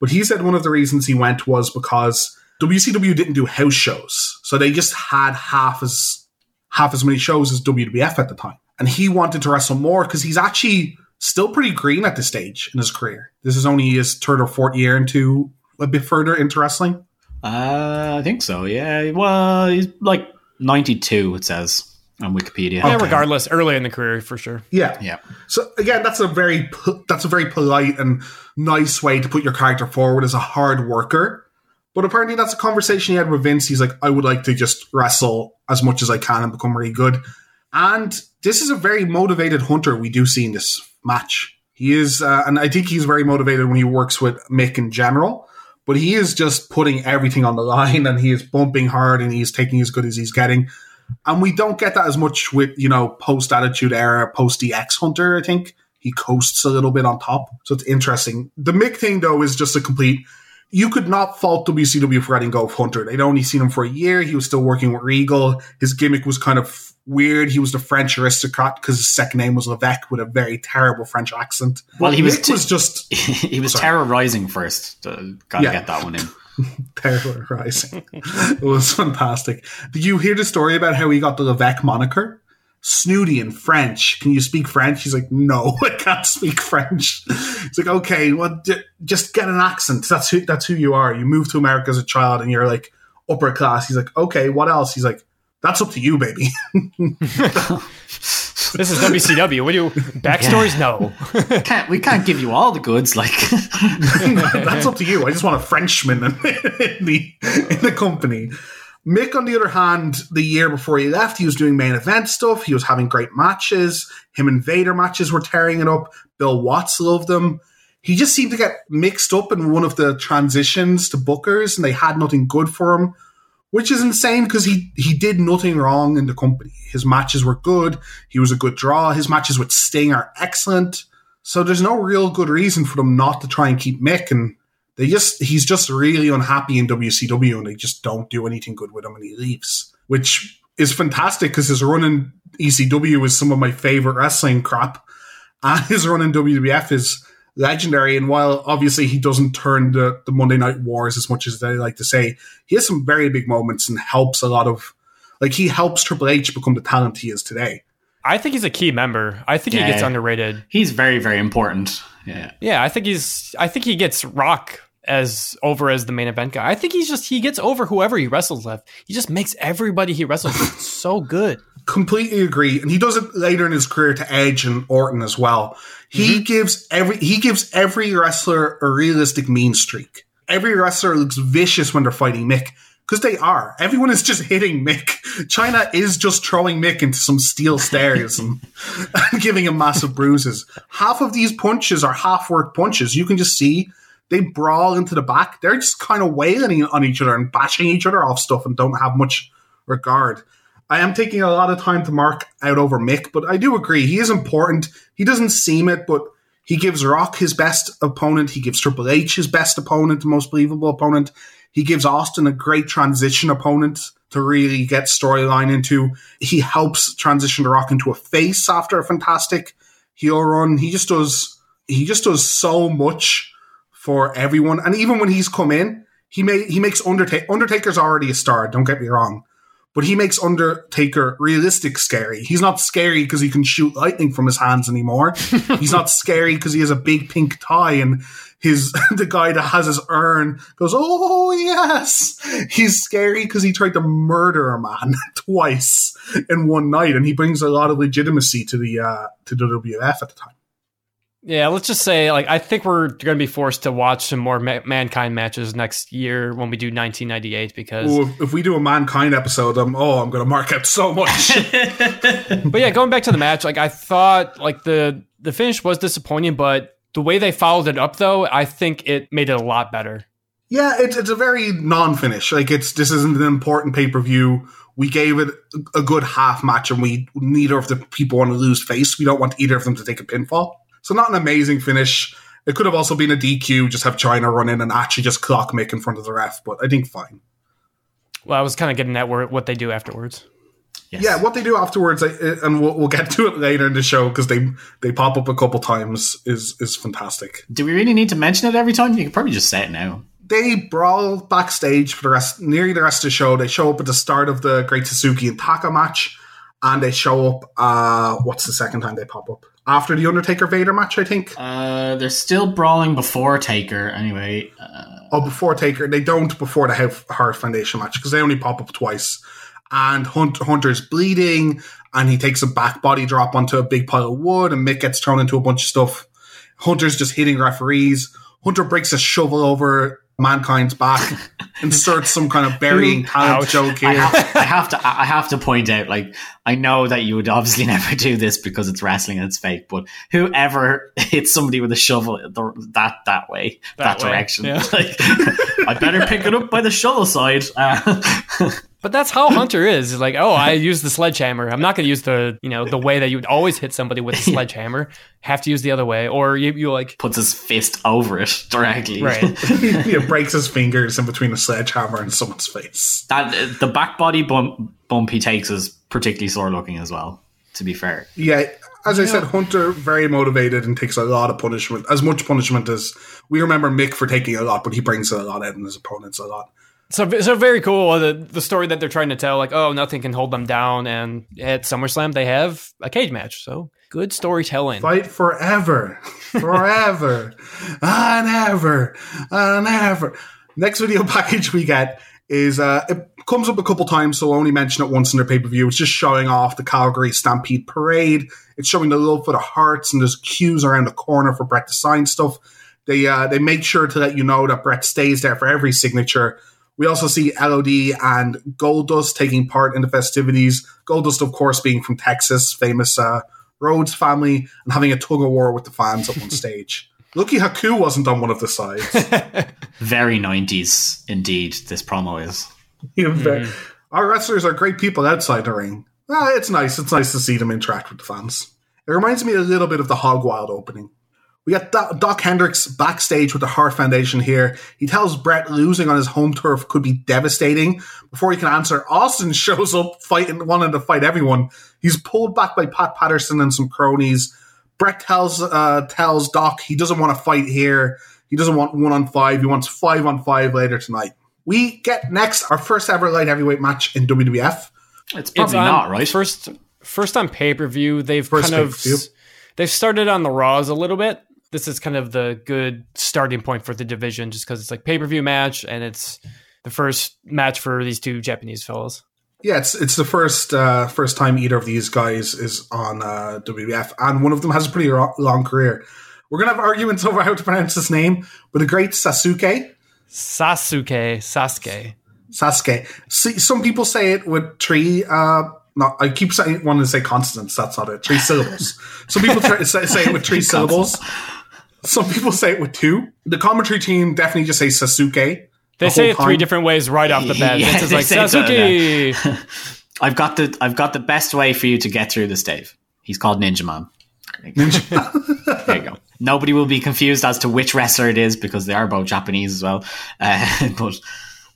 But he said one of the reasons he went was because WCW didn't do house shows, so they just had half as half as many shows as WWF at the time. And he wanted to wrestle more because he's actually still pretty green at this stage in his career. This is only his third or fourth year into a bit further into wrestling. Uh, I think so. Yeah. Well, he's like 92. It says on Wikipedia. Yeah, Okay. regardless, early in the career for sure. Yeah. Yeah. So again, that's a very that's a very polite and nice way to put your character forward as a hard worker. But apparently, that's a conversation he had with Vince. He's like, I would like to just wrestle as much as I can and become really good. And this is a very motivated hunter we do see in this match. He is, uh, and I think he's very motivated when he works with Mick in general. But he is just putting everything on the line, and he is bumping hard, and he's taking as good as he's getting. And we don't get that as much with, you know, post Attitude Era, post DX Hunter, I think. He coasts a little bit on top. So it's interesting. The Mick thing, though, is just a complete. You could not fault WCW for letting go of Hunter. They'd only seen him for a year. He was still working with Regal. His gimmick was kind of weird. He was the French aristocrat because his second name was Levesque with a very terrible French accent. Well, he was t- was just (laughs) he was Sorry. terrorizing first. Uh, gotta Yeah. get that one in. (laughs) terrorizing. it was fantastic. Did you hear the story about how he got the Levesque moniker? Snooty in French. Can you speak French? He's like, no, (laughs) I can't speak French. He's like, okay, well, j- just get an accent. That's who that's who you are. You moved to America as a child, and you're like upper class. He's like, okay, what else? He's like, that's up to you, baby. (laughs) This is WCW. What do you backstories? No. Can't we can't give you all the goods? Like (laughs) That's up to you. I just want a Frenchman in, in the in the company. Mick, on the other hand, the year before he left, he was doing main event stuff. He was having great matches. Him and Vader matches were tearing it up. Bill Watts loved them. He just seemed to get mixed up in one of the transitions to Bookers, and they had nothing good for him, which is insane because he he did nothing wrong in the company. His matches were good. He was a good draw. His matches with Sting are excellent. So there's no real good reason for them not to try and keep Mick, and they just he's just really unhappy in WCW, and they just don't do anything good with him, and he leaves, which is fantastic because his run in ECW is some of my favorite wrestling crap, and (laughs) his run in WWF is legendary. And while obviously he doesn't turn the, the Monday Night Wars as much as they like to say, he has some very big moments and helps a lot of like he helps Triple H become the talent he is today. I think he's a key member. I think he gets underrated. he's very very important. Yeah. Yeah, I think he's. I think he gets Rock as over as the main event guy. I think he's just he gets over whoever he wrestles with. He just makes everybody he wrestles with (laughs) so good. completely agree and he does it later in his career to edge and orton as well he mm-hmm. gives every he gives every wrestler a realistic mean streak. Every wrestler looks vicious when they're fighting mick because they are. Everyone is just (laughs) hitting mick. Chyna is just throwing mick into some steel stairs and, (laughs) and giving him massive bruises. Half of these punches are half work punches. You can just see they brawl into the back. They're just kind of wailing on each other and bashing each other off stuff and don't have much regard I am taking a lot of time to mark out over Mick, but I do agree he is important. He doesn't seem it, but he gives Rock his best opponent. He gives Triple H his best opponent, the most believable opponent. He gives Austin a great transition opponent to really get storyline into. He helps transition the Rock into a face after a fantastic heel run. He just does he just does so much for everyone. And even when he's come in, he may he makes Undertaker Undertaker's already a star, don't get me wrong but he makes Undertaker realistic scary. He's not scary because he can shoot lightning from his hands anymore. (laughs) He's not scary because he has a big pink tie and his (laughs) the guy that has his urn goes, "Oh yes." He's scary because he tried to murder a man (laughs) twice in one night, and he brings a lot of legitimacy to the uh, to the WWF at the time. Yeah, let's just say like I think we're going to be forced to watch some more ma- mankind matches next year when we do 1998 because. Ooh, if, if we do a mankind episode, I'm oh, I'm going to mark out so much. (laughs) But yeah, going back to the match, like I thought, like the the finish was disappointing, but The way they followed it up, though, I think it made it a lot better. Yeah, it's it's a very non-finish. Like it's this isn't an important pay per view. We gave it a good half match, and we neither of the people want to lose face. We don't want either of them to take a pinfall. So not an amazing finish. It could have also been a DQ, just have Chyna run in and actually just clock Mick in front of the ref. But I think fine. Well, I was kind of getting at where, what they do afterwards. Yes. Yeah, what they do afterwards, and we'll, we'll, get to it later in the show because they they pop up a couple times is is fantastic. Do we really need to mention it every time? You could probably just say it now. They brawl backstage for the rest, nearly the rest of the show. They show up at the start of the Great Sasuke and Taka match, and they show up. Uh, what's the second time they pop up? After the Undertaker Vader match, I think. Uh, they're still brawling before Taker, anyway. Uh, oh, before Taker, they don't before the Hart Foundation match because they only pop up twice and Hunt, Hunter's bleeding, and he takes a back body drop onto a big pile of wood, and Mick gets thrown into a bunch of stuff. Hunter's just hitting referees. Hunter breaks a shovel over mankind's back, inserts some kind of burying (laughs) talent Ouch. joke here. I have, I have, to, I have to point out, like, I know that you would obviously (laughs) never do this because it's wrestling and it's fake, but whoever hits somebody with a shovel that that way, that, that way, direction, yeah. (laughs) like, I better pick it up by the shovel side. Uh, But that's how Hunter is. like, oh, I use the sledgehammer. I'm not going to use the, you know, the way that you would always hit somebody with a (laughs) sledgehammer. Have to use the other way, or you, you like puts his fist over it directly. Right. (laughs) (laughs) he breaks his fingers in between a sledgehammer and someone's face. That the back body bump bump he takes is particularly sore looking as well. To be fair, yeah. As I said, Hunter very motivated and takes a lot of punishment, as much punishment as we remember Mick for taking a lot, but he brings a lot out in his opponents a lot. So, so very cool. The the story that they're trying to tell, like, oh, nothing can hold them down, and at SummerSlam they have a cage match. So good storytelling. Fight forever, forever, (laughs) and ever, and ever. Next video (laughs) package we get is uh, it comes up a couple times, so I'll only mention it once in their pay per view. It's just showing off the Calgary Stampede Parade. It's showing the love for the Harts, and there's queues around the corner for Bret to sign stuff. They uh, they make sure to let you know that Bret stays there for every signature we also see LOD and Goldust taking part in the festivities. Goldust, of course, being from Texas, famous uh, Rhodes family, and having a tug of war with the fans up on (laughs) stage. Lucky Haku wasn't on one of the sides. (laughs) very 90s indeed, this promo is. (laughs) mm. Our wrestlers are great people outside the ring. Ah, it's nice. It's nice to see them interact with the fans. It reminds me a little bit of the Hog Wild opening. We got Doc Hendrix backstage with the Hart Foundation here. He tells Bret losing on his home turf could be devastating. Before he can answer, Austin (laughs) shows up fighting, wanting to fight everyone. He's pulled back by Pat Patterson and some cronies. Bret tells uh, tells Doc he doesn't want to fight here. He doesn't want one on five. He wants five on five later tonight. We get next our first ever light heavyweight match in WWF. It's probably it's not right. First, first on pay per view. They've first kind of they've started on the Raws a little bit this is kind of the good starting point for the division just because it's like pay per view match and it's the first match for these two Japanese fellows. Yeah, it's it's the first uh, first time either of these guys is on uh, WWF, and one of them has a pretty ro- long career. We're gonna have arguments (laughs) over how to pronounce his name, but the great Sasuke, Sasuke, Sasuke, Sasuke. See, some people say it with three. Uh, not, I keep saying wanting to say consonants. That's not it. Three syllables. Some people try to say, say it with three (laughs) syllables. Some people say it with two. The commentary team definitely just say Sasuke. They the say it time. three different ways right off the bat. (laughs) Yeah, it's like Sasuke. (laughs) I've got the I've got the best way for you to get through this, Dave. He's called Ninja Man. Ninja. (laughs) there you go. Nobody will be confused as to which wrestler it is because they are both Japanese as well. Uh, but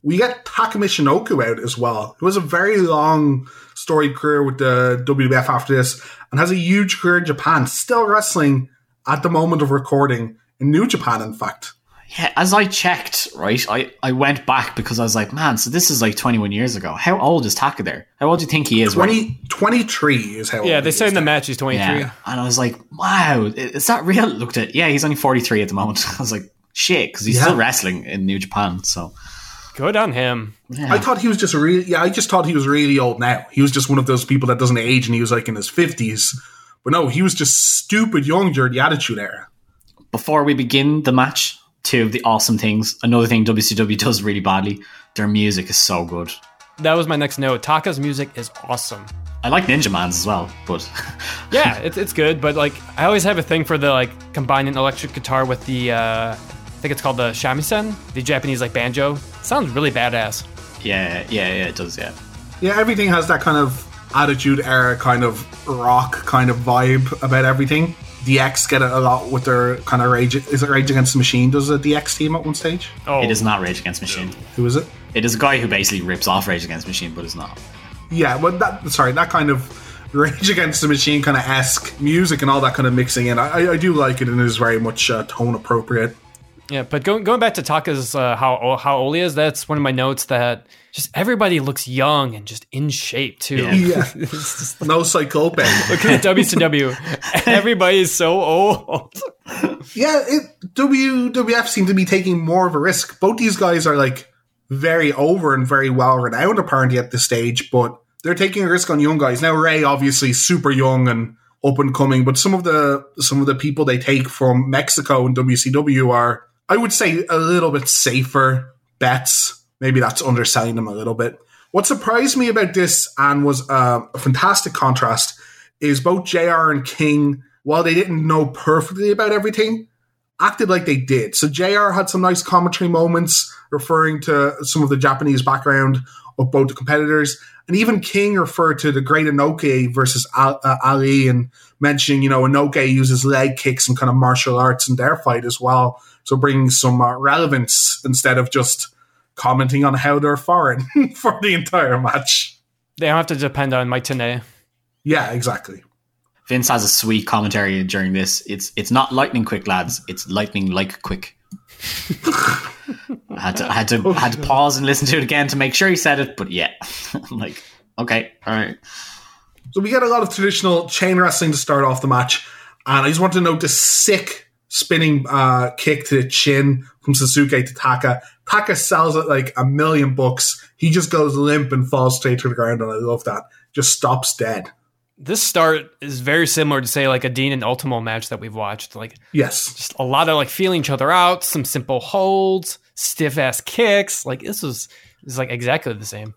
we get Taka Michinoku out as well. It was a very long storied career with the WWF after this and has a huge career in Japan, still wrestling at the moment of recording in New Japan, in fact. Yeah, as I checked, right, I, I went back because I was like, man, so this is like 21 years ago. How old is Taka there? How old do you think he is? 20, 23 is how Yeah, they say in the match he's 23. Yeah. And I was like, wow, is that real? Looked at, yeah, he's only 43 at the moment. (laughs) I was like, shit, because he's yeah. still wrestling in New Japan, so. Good on him. Yeah. I thought he was just really, yeah, I just thought he was really old now. He was just one of those people that doesn't age and he was like in his 50s but no, he was just stupid young during the Attitude Era. Before we begin the match, two of the awesome things. Another thing WCW does really badly, their music is so good. That was my next note. Taka's music is awesome. I like Ninja Man's as well, but (laughs) yeah, (laughs) it's it's good. But like, I always have a thing for the like combining electric guitar with the uh, I think it's called the shamisen, the Japanese like banjo. It sounds really badass. yeah, yeah, yeah, it does. Yeah, Yeah, everything has that kind of attitude era, kind of rock kind of vibe about everything. DX get it a lot with their kind of rage. Is it Rage Against the Machine? Does a DX team at one stage? Oh, it is not Rage Against the Machine. Who is it? It is a guy who basically rips off Rage Against the Machine, but it's not. Yeah, well, that sorry, that kind of Rage Against the Machine kind of esque music and all that kind of mixing in. I, I do like it and it is very much uh, tone appropriate. Yeah, but going going back to Taka's uh, how how old he is, that's one of my notes that just everybody looks young and just in shape too. Yeah. Yeah, (laughs) just no psychopath. (laughs) look at WCW. (laughs) Everybody is so old. yeah, it, WWF seem to be taking more of a risk. Both these guys are like very over and very well renowned apparently at this stage, but they're taking a risk on young guys. Now Ray obviously super young and up and coming, but some of the some of the people they take from Mexico and WCW are I would say a little bit safer bets. Maybe that's underselling them a little bit. What surprised me about this and was uh, a fantastic contrast is both JR and King, while they didn't know perfectly about everything, acted like they did. So JR had some nice commentary moments referring to some of the Japanese background of both the competitors. And even King referred to the great Inoki versus uh, Ali and mentioning, you know, Inoki uses leg kicks and kind of martial arts in their fight as well. So bringing some uh, relevance instead of just commenting on how they're foreign (laughs) for the entire match. They don't have to depend on Mike Tenay. Yeah, exactly. Vince has a sweet commentary during this. It's it's not lightning quick, lads. It's lightning like quick. I had to I had to I had to pause and listen to it again to make sure he said it. But yeah, (laughs) like okay, all right. So we get a lot of traditional chain wrestling to start off the match, and I just want to note the sick spinning uh, kick to the chin from Sasuke to Taka. Taka sells it like a million bucks. He just goes limp and falls straight to the ground, and I love that. Just stops dead. This start is very similar to say like a Dean and Ultimo match that we've watched. Like Yes. just a lot of like feeling each other out, some simple holds, stiff ass kicks. Like this was is like exactly the same.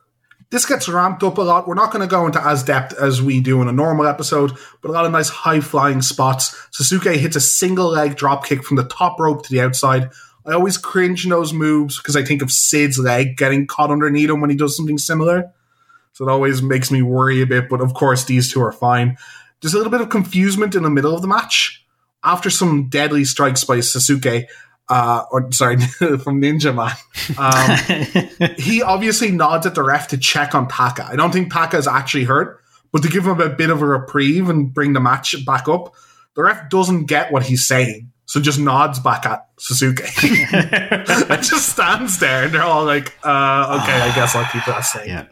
This gets ramped up a lot. We're not going to go into as depth as we do in a normal episode, but a lot of nice high flying spots. Sasuke hits a single leg drop kick from the top rope to the outside. I always cringe in those moves because I think of Sid's leg getting caught underneath him when he does something similar. So it always makes me worry a bit, but of course these two are fine. There's a little bit of confusement in the middle of the match. After some deadly strikes by Sasuke, uh, or sorry, (laughs) from Ninja Man, um, (laughs) he obviously nods at the ref to check on Taka. I don't think Taka is actually hurt, but to give him a bit of a reprieve and bring the match back up, the ref doesn't get what he's saying. So just nods back at Sasuke. and (laughs) just stands there and they're all like, uh, okay, I guess I'll keep that saying yeah.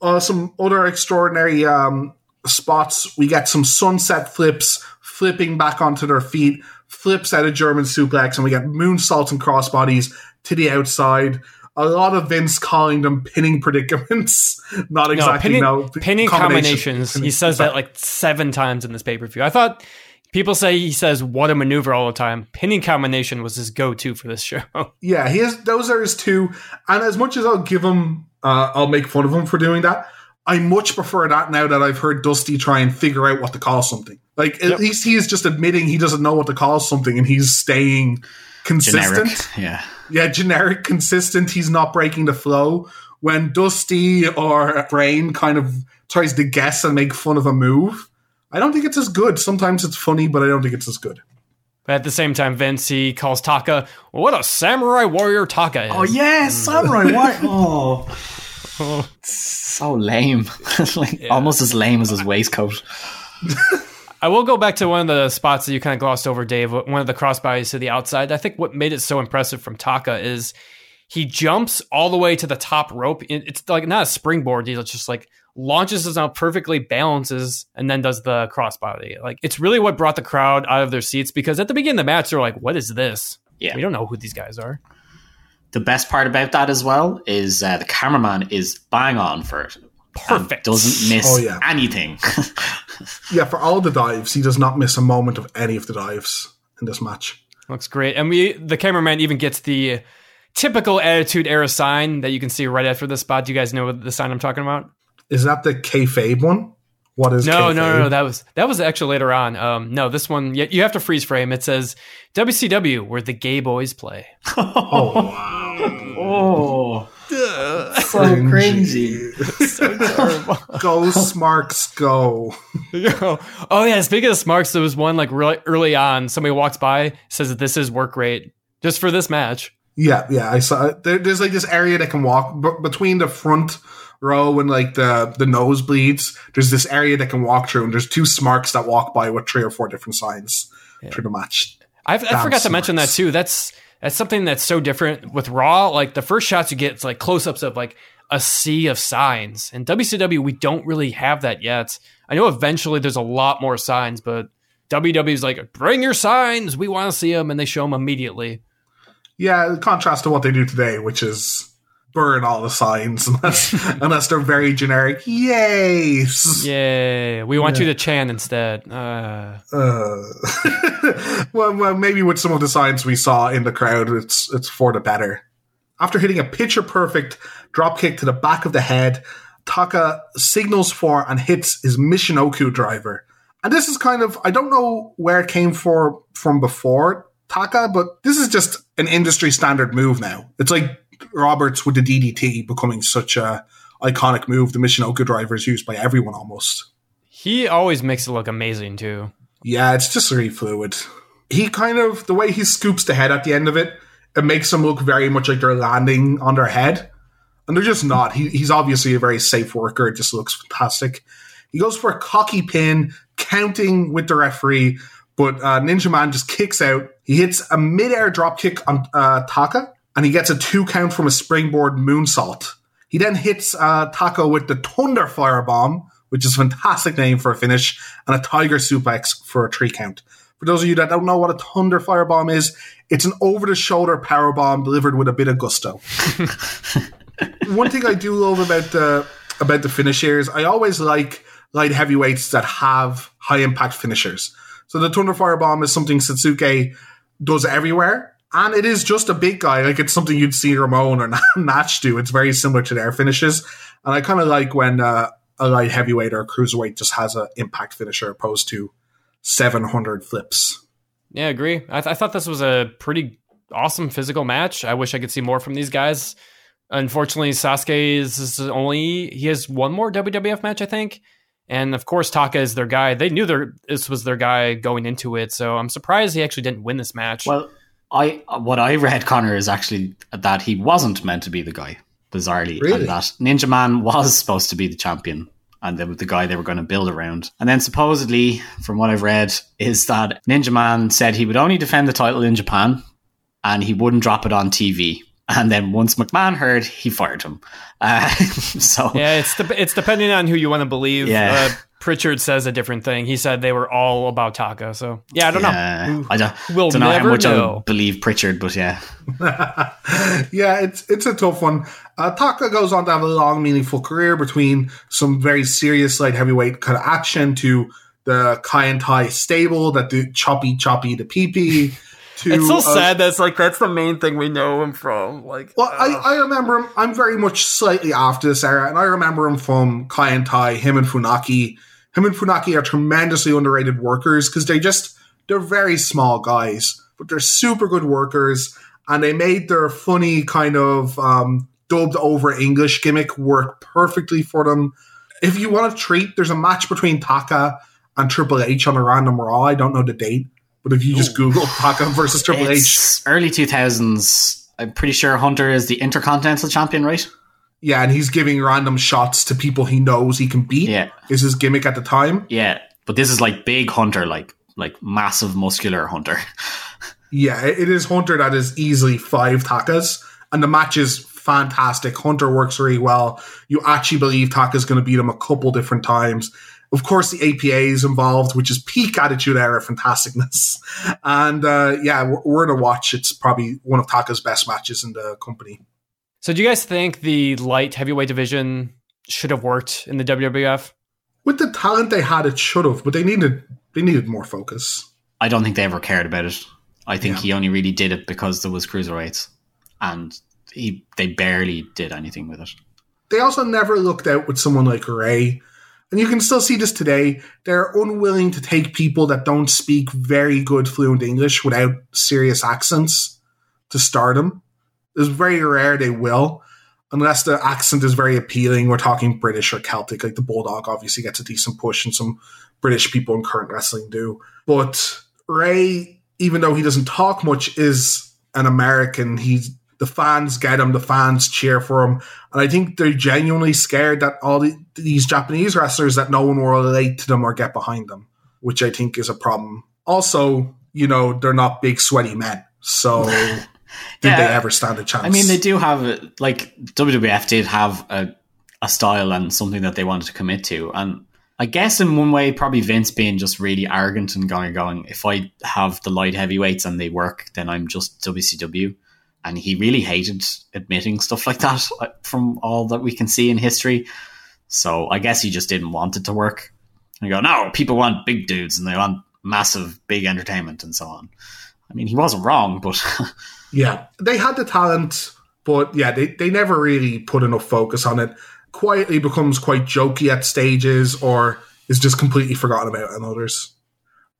uh, some other extraordinary um, spots. We get some sunset flips, flipping back onto their feet, flips out of German suplex, and we get moonsaults and crossbodies to the outside. A lot of Vince calling them pinning predicaments. (laughs) Not exactly pinning, no pinning combinations. He says that like seven times in this pay per view. I thought people say he says what a maneuver all the time. Pinning combination was his go to for this show. (laughs) Yeah, he has those are his two. And as much as I'll give him, uh, I'll make fun of him for doing that. I much prefer that now that I've heard Dusty try and figure out what to call something. Like at Yep. least he is just admitting he doesn't know what to call something, and he's staying consistent. Generic. Yeah. Yeah, generic, consistent. He's not breaking the flow. When Dusty or Brain kind of tries to guess and make fun of a move, I don't think it's as good. Sometimes it's funny, but I don't think it's as good. But at the same time, Vince he calls Taka what a samurai warrior Taka is. Oh yeah, samurai. (laughs) What? Oh, so lame. (laughs) like almost as lame as his waistcoat. (laughs) I will go back to one of the spots that you kind of glossed over, Dave. One of the crossbodies to the outside. I think what made it so impressive from Taka is he jumps all the way to the top rope. It's like not a springboard. He just like launches himself perfectly, balances, and then does the crossbody. Like it's really what brought the crowd out of their seats because at the beginning of the match they're like, "What is this? Yeah. we don't know who these guys are." The best part about that as well is uh, the cameraman is bang on for it. and Perfect. Doesn't miss Oh, yeah. anything. (laughs) Yeah, for all the dives, he does not miss a moment of any of the dives in this match. Looks great. And we the cameraman even gets the typical attitude era sign that you can see right after the spot. Do you guys know what the sign I'm talking about? Is that the kayfabe one? What is No, kayfabe? no, no, no. That was that was actually later on. Um, no, this one you, you have to freeze frame. It says WCW, where the gay boys play. Oh (laughs) wow! Oh, so Cringy. crazy. (laughs) Go Smarks, go! oh yeah. Speaking of smarks, there was one like really early on. Somebody walks by, says that this is work rate just for this match. Yeah, yeah. I saw. There, there's like this area that can walk b- between the front row and like the the nosebleeds. There's this area that can walk through, and there's two Smarks that walk by with three or four different signs through the match. I, I forgot to mention that too. That's that's something that's so different with Raw. Like the first shots you get, it's like close ups of like a sea of signs. And WCW, we don't really have that yet. I know eventually there's a lot more signs, but WW's like, bring your signs. We want to see them, and they show them immediately. Yeah, contrast to what they do today, which is burn all the signs unless (laughs) unless they're very generic. Yay! Yay! We want you to chant instead. Uh, Uh, (laughs) well, well, maybe with some of the signs we saw in the crowd, it's it's for the better. After hitting a picture perfect drop kick to the back of the head, Taka signals for and hits his Michinoku driver. And this is kind of I don't know where it came for from before Taka, but this is just an industry standard move now. It's like Roberts with the DDT becoming such a iconic move. The Michinoku driver is used by everyone almost. he always makes it look amazing too. Yeah, it's just really fluid. He kind of the way he scoops the head at the end of it, it makes them look very much like they're landing on their head, and they're just not. He, he's obviously a very safe worker. It just looks fantastic. He goes for a cocky pin, counting with the referee, but uh, Ninja Man just kicks out. He hits a mid-air drop kick on uh, Taka, and he gets a two count from a springboard moonsault. He then hits uh, Taka with the Thunder Firebomb, which is a fantastic name for a finish, and a Tiger Suplex for a three count. For those of you that don't know what a Thunder Firebomb is, it's an over-the-shoulder power bomb delivered with a bit of gusto. (laughs) One thing I do love about the about the finishers, I always like light heavyweights that have high impact finishers. So the Thunder Firebomb is something Sasuke does everywhere. And it is just a big guy. Like it's something you'd see Ramon or (laughs) Nash do. It's very similar to their finishes. And I kind of like when uh, a light heavyweight or a cruiserweight just has an impact finisher opposed to 700 flips. Yeah, I agree. I, th- I thought this was a pretty awesome physical match. I wish I could see more from these guys. Unfortunately, Sasuke is, is only he has one more WWF match, I think, and of course Taka is their guy. They knew their this was their guy going into it, so I'm surprised he actually didn't win this match. Well, I what I read, Connor, is actually that he wasn't meant to be the guy. Bizarrely, Really? and that Ninja Man was supposed to be the champion and the, the guy they were going to build around. And then supposedly, from what I've read, is that Ninja Man said he would only defend the title in Japan and he wouldn't drop it on TV. And then once McMahon heard, he fired him. (laughs) Uh, (laughs) so yeah, it's de- it's depending on who you want to believe. Yeah. Uh, Pritchard says a different thing. He said they were all about Taka. So yeah, I don't yeah, know. I don't, We'll don't know how much know. I'll believe Pritchard, but yeah. (laughs) yeah, it's it's a tough one. Uh, Taka goes on to have a long, meaningful career between some very serious light heavyweight kind of action to the Kaientai stable that do choppy choppy the pee pee. (laughs) To, It's so uh, sad. That's like that's the main thing we know him from. Like, Well, I, I remember him. I'm very much slightly after this era, and I remember him from Kaientai, him and Funaki. Him and Funaki are tremendously underrated workers because they just they're very small guys, but they're super good workers, and they made their funny kind of um, dubbed over English gimmick work perfectly for them. If you want to treat, there's a match between Taka and Triple H on a random Raw. I don't know the date, but if you just Google Taka versus Triple H, early 2000s. I'm pretty sure Hunter is the Intercontinental Champion, right? Yeah, and he's giving random shots to people he knows he can beat. Yeah. Is his gimmick at the time. Yeah, but this is like big Hunter, like like massive muscular Hunter. Yeah, it is Hunter that is easily five Takas. And the match is fantastic. Hunter works really well. You actually believe Taka's going to beat him a couple different times. Of course, the APA is involved, which is peak Attitude Era fantasticness. (laughs) And uh, yeah, we're, we're to watch. It's probably one of Taka's best matches in the company. So do you guys think the light heavyweight division should have worked in the WWF? With the talent they had, it should have, but they needed they needed more focus. I don't think they ever cared about it. I think Yeah. he only really did it because there was cruiserweights, and he they barely did anything with it. they also never looked out with someone like Ray. and you can still see this today, they're unwilling to take people that don't speak very good fluent English without serious accents to stardom. It's very rare they will, unless the accent is very appealing. We're talking British or Celtic, like the Bulldog obviously gets a decent push, and some British people in current wrestling do. But Ray, even though he doesn't talk much, is an American. He's the fans get him, the fans cheer for him, and I think they're genuinely scared that all the, these Japanese wrestlers that no one will relate to them or get behind them, which I think is a problem. Also, you know, they're not big sweaty men, so (laughs) did Yeah. they ever stand a chance? I mean, they do have like WWF did have a, a style and something that they wanted to commit to, and I guess in one way, probably Vince being just really arrogant and going, going, if I have the light heavyweights and they work, then I'm just WCW. And he really hated admitting stuff like that (laughs) from all that we can see in history. So I guess he just didn't want it to work. And you go, no, people want big dudes and they want massive, big entertainment and so on. I mean, he wasn't wrong, but (laughs) Yeah, they had the talent, but yeah, they, they never really put enough focus on it. Quietly becomes quite jokey at stages or is just completely forgotten about in others.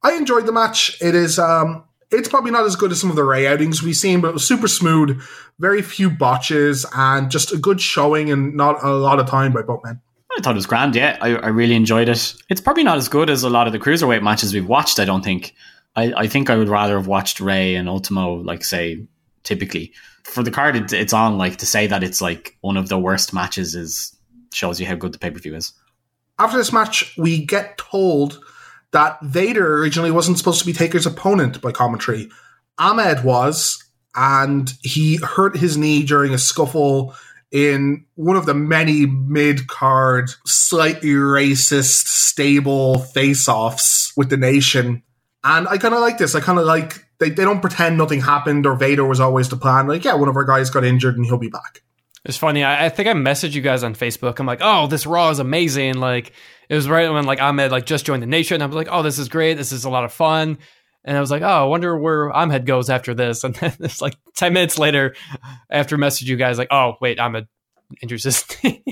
I enjoyed the match. It is um it's probably not as good as some of the Ray outings we've seen, but it was super smooth, very few botches, and just a good showing and not a lot of time by both men. I thought it was grand. Yeah, I, I really enjoyed it. It's probably not as good as a lot of the cruiserweight matches we've watched. I don't think. I, I think I would rather have watched Ray and Ultimo, like say, typically for the card it, it's on. Like to say that it's like one of the worst matches is shows you how good the pay per view is. After this match, we get told that Vader originally wasn't supposed to be Taker's opponent by commentary. Ahmed was, and he hurt his knee during a scuffle in one of the many mid card, slightly racist, stable face offs with the nation. And I kind of like this. I kind of like they, they don't pretend nothing happened or Vader was always the plan. Like, yeah, one of our guys got injured and he'll be back. It's funny. I, I think I messaged you guys on Facebook. I'm like, oh, this Raw is amazing. Like, it was right when like Ahmed like just joined the nation. I was like, oh, this is great. This is a lot of fun. And I was like, oh, I wonder where Ahmed goes after this. (laughs) And then it's like ten minutes later, after message you guys, like, oh, wait, Ahmed injures his (laughs) knee.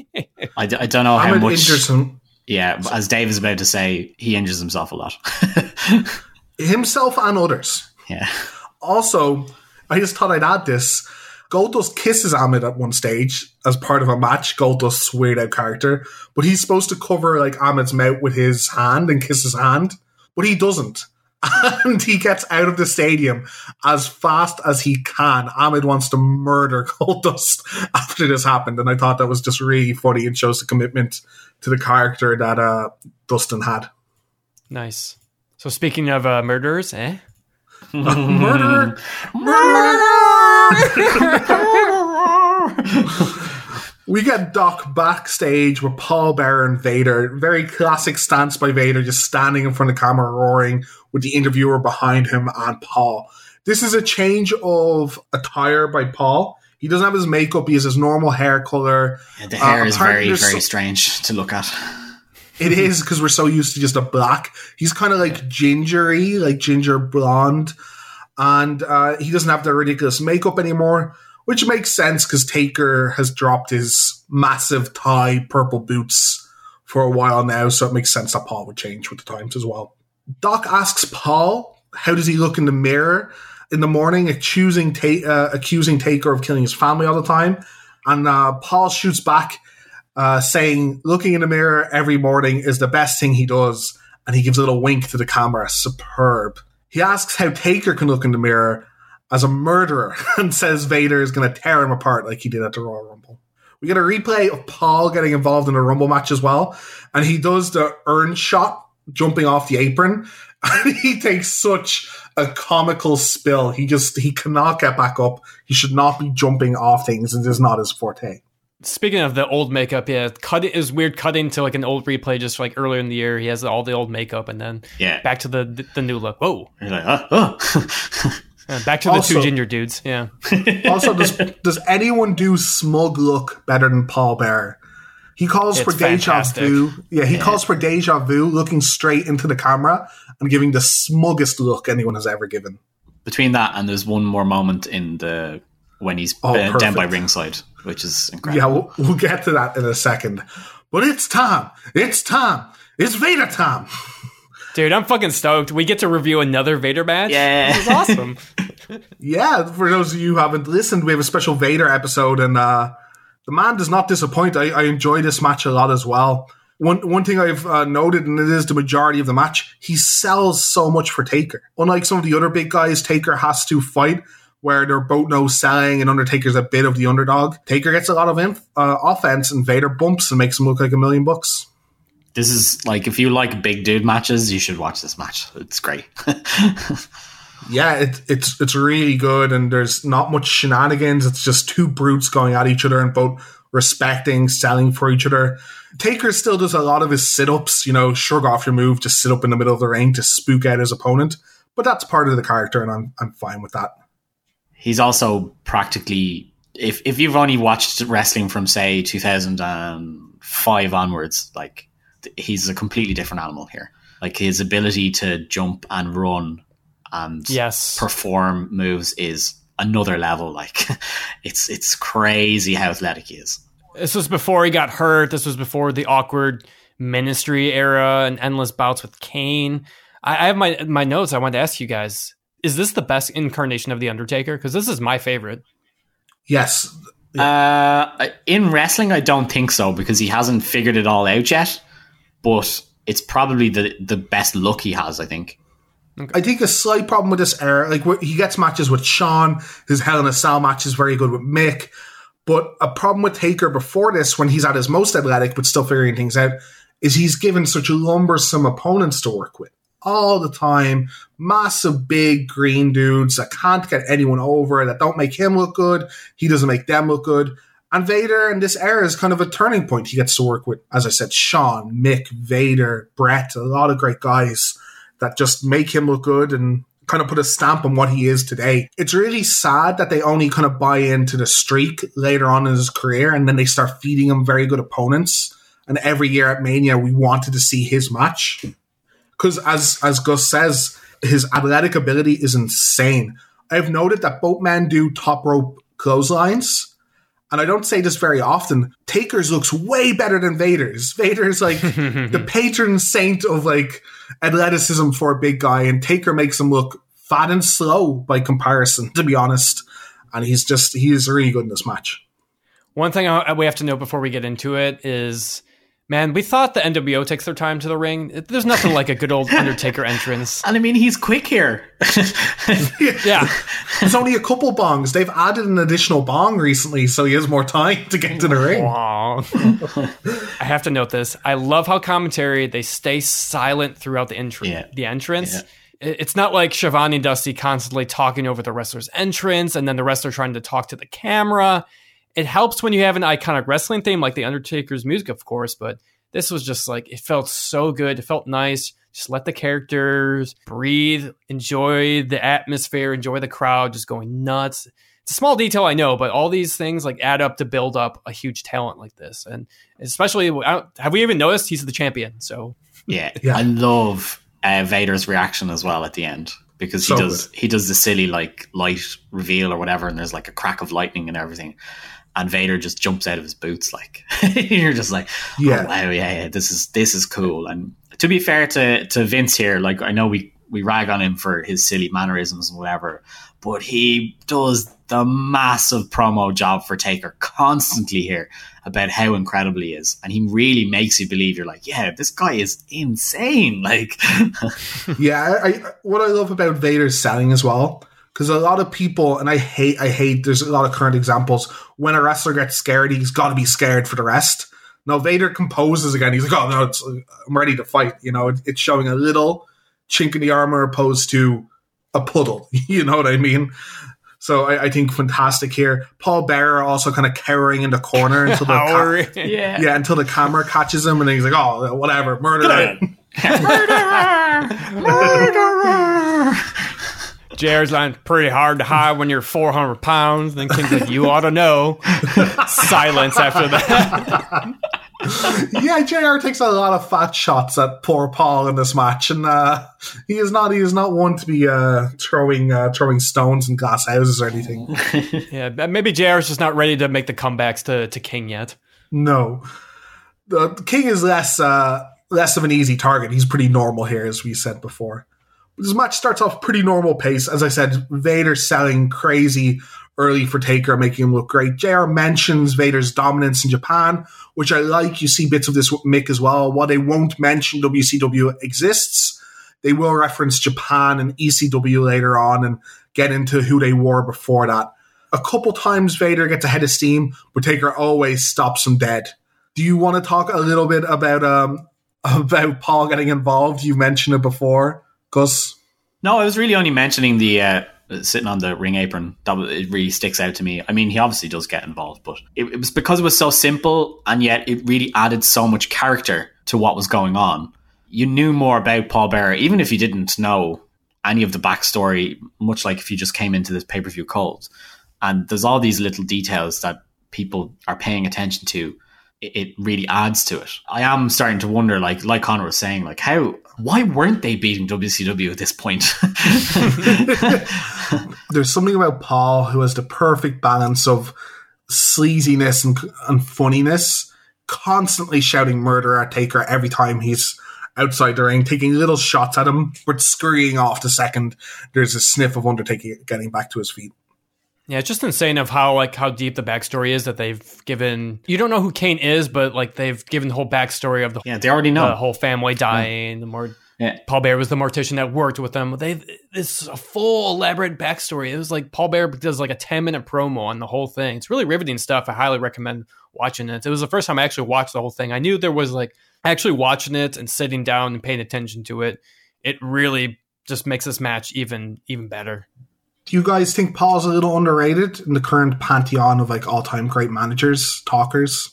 I, d- I don't know how Ahmed much. injures him, Yeah, as Dave is about to say, he injures himself a lot. (laughs) himself and others. Yeah, Also, I just thought I'd add this. Goldust kisses Ahmed at one stage as part of a match, Goldust's weird out character, but he's supposed to cover like Ahmed's mouth with his hand and kiss his hand, but he doesn't. (laughs) And he gets out of the stadium as fast as he can. Ahmed wants to murder (laughs) Goldust after this happened, and I thought that was just really funny and shows the commitment to the character that uh, Dustin had. nice. So speaking of uh, murderers, eh? Murderer! We get Doc backstage with Paul Bearer and Vader. Very classic stance by Vader, just standing in front of the camera roaring with the interviewer behind him and Paul. This is a change of attire by Paul. He doesn't have his makeup, he has his normal hair color. Yeah, the hair Uh, is very, very so- strange to look at. It (laughs) is because we're so used to just a black. He's kind of like gingery, like ginger blonde. And uh, he doesn't have the ridiculous makeup anymore, which makes sense because Taker has dropped his massive tie purple boots for a while now. So it makes sense that Paul would change with the times as well. Doc asks Paul, how does he look in the mirror in the morning, accusing, ta- uh, accusing Taker of killing his family all the time? And uh, Paul shoots back uh, saying looking in the mirror every morning is the best thing he does, and he gives a little wink to the camera. Superb. He asks how Taker can look in the mirror as a murderer (laughs) and says Vader is going to tear him apart like he did at the Royal Rumble. We get a replay of Paul getting involved in a Rumble match as well, and he does the urn shot jumping off the apron. (laughs) And he takes such a comical spill. He just he cannot get back up. He should not be jumping off things. It is not his forte. Speaking of the old makeup, yeah, cut it is weird cutting to like an old replay just like earlier in the year. He has all the old makeup and then Yeah. back to the the, the new look. Whoa. You're like, oh, oh. (laughs) Yeah, back to the Also- two ginger dudes. Yeah. (laughs) Also, does does anyone do smug look better than Paul Bearer? He calls It's for deja vu. Yeah, he calls for deja vu, looking straight into the camera and giving the smuggest look anyone has ever given. Between that and there's one more moment in the when he's Oh, uh, down by ringside, which is incredible. Yeah, we'll, we'll get to that in a second. but it's time. It's time. It's Vader time. Dude, I'm fucking stoked. We get to review another Vader match. Yeah. This is awesome. (laughs) Yeah, for those of you who haven't listened, we have a special Vader episode, and uh, the man does not disappoint. I, I enjoy this match a lot as well. One one thing I've uh, noted, and it is the majority of the match, he sells so much for Taker. Unlike some of the other big guys, Taker has to fight where they're both no selling, and Undertaker's a bit of the underdog. Taker gets a lot of inf- uh, offense, and Vader bumps and makes him look like a million bucks. This is like if you like big dude matches, you should watch this match. It's great. (laughs) Yeah, it, it's it's really good, and there's not much shenanigans. It's just two brutes going at each other and both respecting, selling for each other. Taker still does a lot of his sit ups, you know, shrug off your move, to sit up in the middle of the ring to spook out his opponent. But that's part of the character, and I'm I'm fine with that. He's also practically if if you've only watched wrestling from say 2005 onwards, like he's a completely different animal here. Like his ability to jump and run and yes. perform moves is another level. Like (laughs) it's it's crazy how athletic he is. This was before he got hurt. This was before the awkward ministry era and endless bouts with Kane. I, I have my my notes. I wanted to ask you guys: Is this the best incarnation of the Undertaker? Because this is my favorite. Yes, Uh, in wrestling, I don't think so because he hasn't figured it all out yet. But it's probably the the best look he has. I think. I think a slight problem with this era, like he gets matches with Shawn, his Hell in a Cell match is very good with Mick. But a problem with Taker before this, when he's at his most athletic but still figuring things out, is he's given such lumbersome opponents to work with all the time. Massive, big green dudes that can't get anyone over, that don't make him look good. He doesn't make them look good. And Vader in this era is kind of a turning point. He gets to work with, as I said, Shawn, Mick, Vader, Bret, a lot of great guys that just make him look good and kind of put a stamp on what he is today. It's really sad that they only kind of buy into the streak later on in his career and then they start feeding him very good opponents. And every year at Mania, we wanted to see his match. Because as, as Gus says, his athletic ability is insane. I've noted that both men do top rope clotheslines. And I don't say this very often. Taker's looks way better than Vader's. (laughs) Vader's like the (laughs) patron saint of like athleticism for a big guy, and Taker makes him look fat and slow by comparison, to be honest. And he's just he's really good in this match. One thing I, we have to know before we get into it is, man, we thought the NWO takes their time to the ring. There's nothing like a good old (laughs) Undertaker entrance. And I mean, he's quick here. (laughs) Yeah, It's only a couple bongs. They've added an additional bong recently, so he has more time to get to the ring. (laughs) I have to note this. I love how commentary they stay silent throughout the entrance. Yeah. The entrance. Yeah. It's not like Schiavone and Dusty constantly talking over the wrestler's entrance and then the wrestler trying to talk to the camera. It helps when you have an iconic wrestling theme like the Undertaker's music, of course, but this was just like it felt so good. It felt nice. Just let the characters breathe, enjoy the atmosphere, enjoy the crowd just going nuts. It's a small detail, I know, but all these things like add up to build up a huge talent like this. And especially, I don't- have we even noticed he's the champion? So Yeah, Yeah. I love uh, Vader's reaction as well at the end because he So does he does the silly like light reveal or whatever, and there's like a crack of lightning and everything, and Vader just jumps out of his boots like (laughs) you're just like oh, Yeah. oh, wow yeah yeah this is this is cool. And to be fair to to Vince here, like I know we we rag on him for his silly mannerisms and whatever, but he does the massive promo job for Taker constantly here about how incredible he is, and he really makes you believe you're like, yeah, this guy is insane. Like, (laughs) yeah, I, I, what I love about Vader's selling as well, because a lot of people, and I hate, I hate. There's a lot of current examples when a wrestler gets scared, he's got to be scared for the rest. now Vader composes again. He's like, "Oh no, it's, I'm ready to fight." You know, it, it's showing a little chink in the armor opposed to a puddle. (laughs) You know what I mean? So I, I think fantastic here. Paul Bearer also kind of cowering in the corner until the (laughs) ca- yeah, yeah until the camera catches him, and he's like, "Oh, whatever, murder." him." (laughs) JR's line pretty hard to hide when you're 400 pounds. Then King's like, you ought to know. Silence after that. yeah, JR takes a lot of fat shots at poor Paul in this match, and uh, he is not he is not one to be uh, throwing uh, throwing stones in glass houses or anything. (laughs) Yeah, maybe JR is just not ready to make the comebacks to, to King yet. No. the, the King is less uh, less of an easy target. He's pretty normal here, as we said before. This match starts off pretty normal pace. As I said, Vader selling crazy early for Taker, making him look great. JR mentions Vader's dominance in Japan, which I like. You see bits of this with Mick as well. While they won't mention WCW exists, they will reference Japan and ECW later on and get into who they were before that. A couple times Vader gets ahead of steam, but Taker always stops him dead. Do you want to talk a little bit about um (laughs) about Paul getting involved? You mentioned it before, Gus. No, I was really only mentioning the uh, sitting on the ring apron. That it really sticks out to me. I mean, he obviously does get involved, but it, it was because it was so simple, and yet it really added so much character to what was going on. You knew more about Paul Bearer, even if you didn't know any of the backstory. Much like if you just came into this pay per view cold, and there's all these little details that people are paying attention to it really adds to it. I am starting to wonder, like like Connor was saying, like how why weren't they beating WCW at this point? (laughs) There's something about Paul who has the perfect balance of sleaziness and, and funniness, constantly shouting murder at Taker every time he's outside the ring, taking little shots at him, but scurrying off the second there's a sniff of Undertaker getting back to his feet. Yeah, it's just insane of how like how deep the backstory is that they've given. You don't know who Kane is, but like they've given the whole backstory of the yeah they already know the whole family dying. Yeah. The more yeah. Paul Bearer was the mortician that worked with them. They this a full elaborate backstory. It was like Paul Bearer does like a ten minute promo on the whole thing. It's really riveting stuff. I highly recommend watching it. It was the first time I actually watched the whole thing. I knew there was like actually watching it and sitting down and paying attention to it. It really just makes this match even even better do you guys think Paul's a little underrated in the current pantheon of like all time great managers, talkers?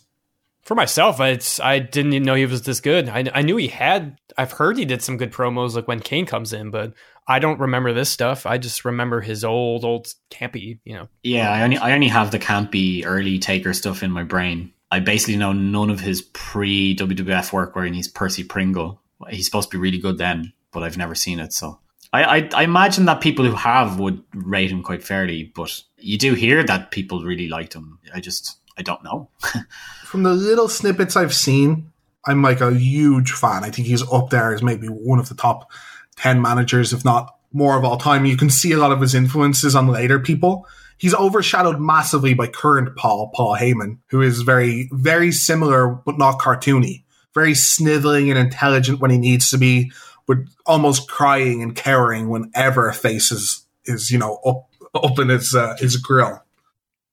For myself, it's I didn't even know he was this good. I, I knew he had. I've heard he did some good promos, like when Kane comes in, but I don't remember this stuff. I just remember his old, old campy. You know. Yeah, I only I only have the campy early Taker stuff in my brain. I basically know none of his pre WWF work where he's Percy Pringle. He's supposed to be really good then, but I've never seen it. So I, I, I imagine that people who have would rate him quite fairly, but you do hear that people really liked him. I just I don't know. (laughs) From the little snippets I've seen, I'm like a huge fan. I think he's up there as maybe one of the top ten managers, if not more of all time. You can see a lot of his influences on later people. He's overshadowed massively by current Paul, Paul Heyman, who is very, very similar but not cartoony. Very sniveling and intelligent when he needs to be, but almost crying and cowering whenever a face is, is you know up up in his uh, his grill.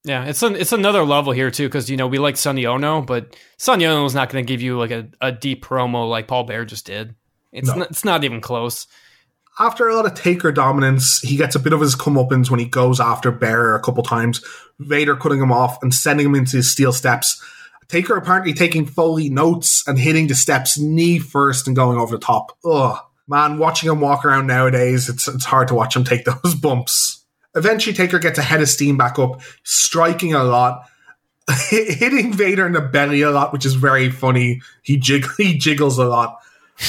Yeah, it's an, it's another level here too because you know we like Sonny Onoo, but Sonny Onoo is not going to give you like a, a deep promo like Paul Bearer just did. It's no. not, it's not even close. After a lot of Taker dominance, he gets a bit of his comeuppance when he goes after Bear a couple times. Vader cutting him off and sending him into his steel steps. Taker apparently taking Foley notes and hitting the steps knee first and going over the top. Ugh. Man, watching him walk around nowadays, it's, it's hard to watch him take (laughs) those bumps. Eventually, Taker gets a head of steam back up, striking a lot, (laughs) hitting Vader in the belly a lot, which is very funny. He, jig- (laughs) he jiggles a lot.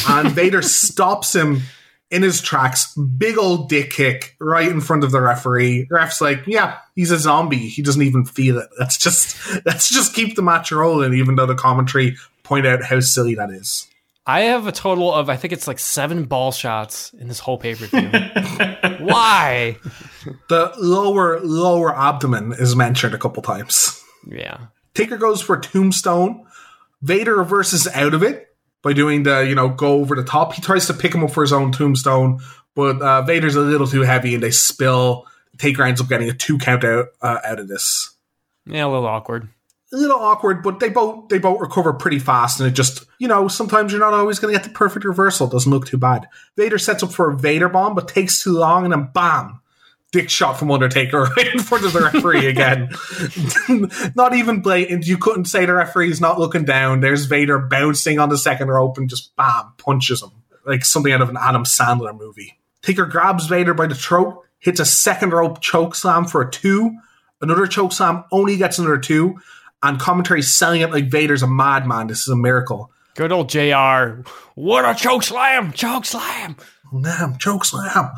And Vader stops him in his tracks, big old dick kick right in front of the referee. Ref's like, yeah, he's a zombie. He doesn't even feel it. Let's just (laughs) let's just keep the match rolling, even though the commentary point out how silly that is. I have a total of I think it's like seven ball shots in this whole pay per view. (laughs) Why? The lower lower abdomen is mentioned a couple times. Yeah. Taker goes for tombstone. Vader reverses out of it by doing the, you know, go over the top. He tries to pick him up for his own tombstone, but uh, Vader's a little too heavy and they spill. Taker ends up getting a two count out uh, out of this. Yeah, a little awkward. A little awkward, but they both they both recover pretty fast, and it just you know sometimes you're not always going to get the perfect reversal. It doesn't look too bad. Vader sets up for a Vader bomb, but takes too long, and then bam, dick shot from Undertaker right (laughs) in front of the referee again. (laughs) not even blatant. You couldn't say the referee's not looking down. There's Vader bouncing on the second rope and just bam, punches him. Like something out of an Adam Sandler movie. Taker grabs Vader by the throat, hits a second rope choke slam for a two. Another choke slam only gets another two. And commentary selling it like Vader's a madman. This is a miracle. Good old JR. What a choke slam! Choke slam! Damn, choke slam.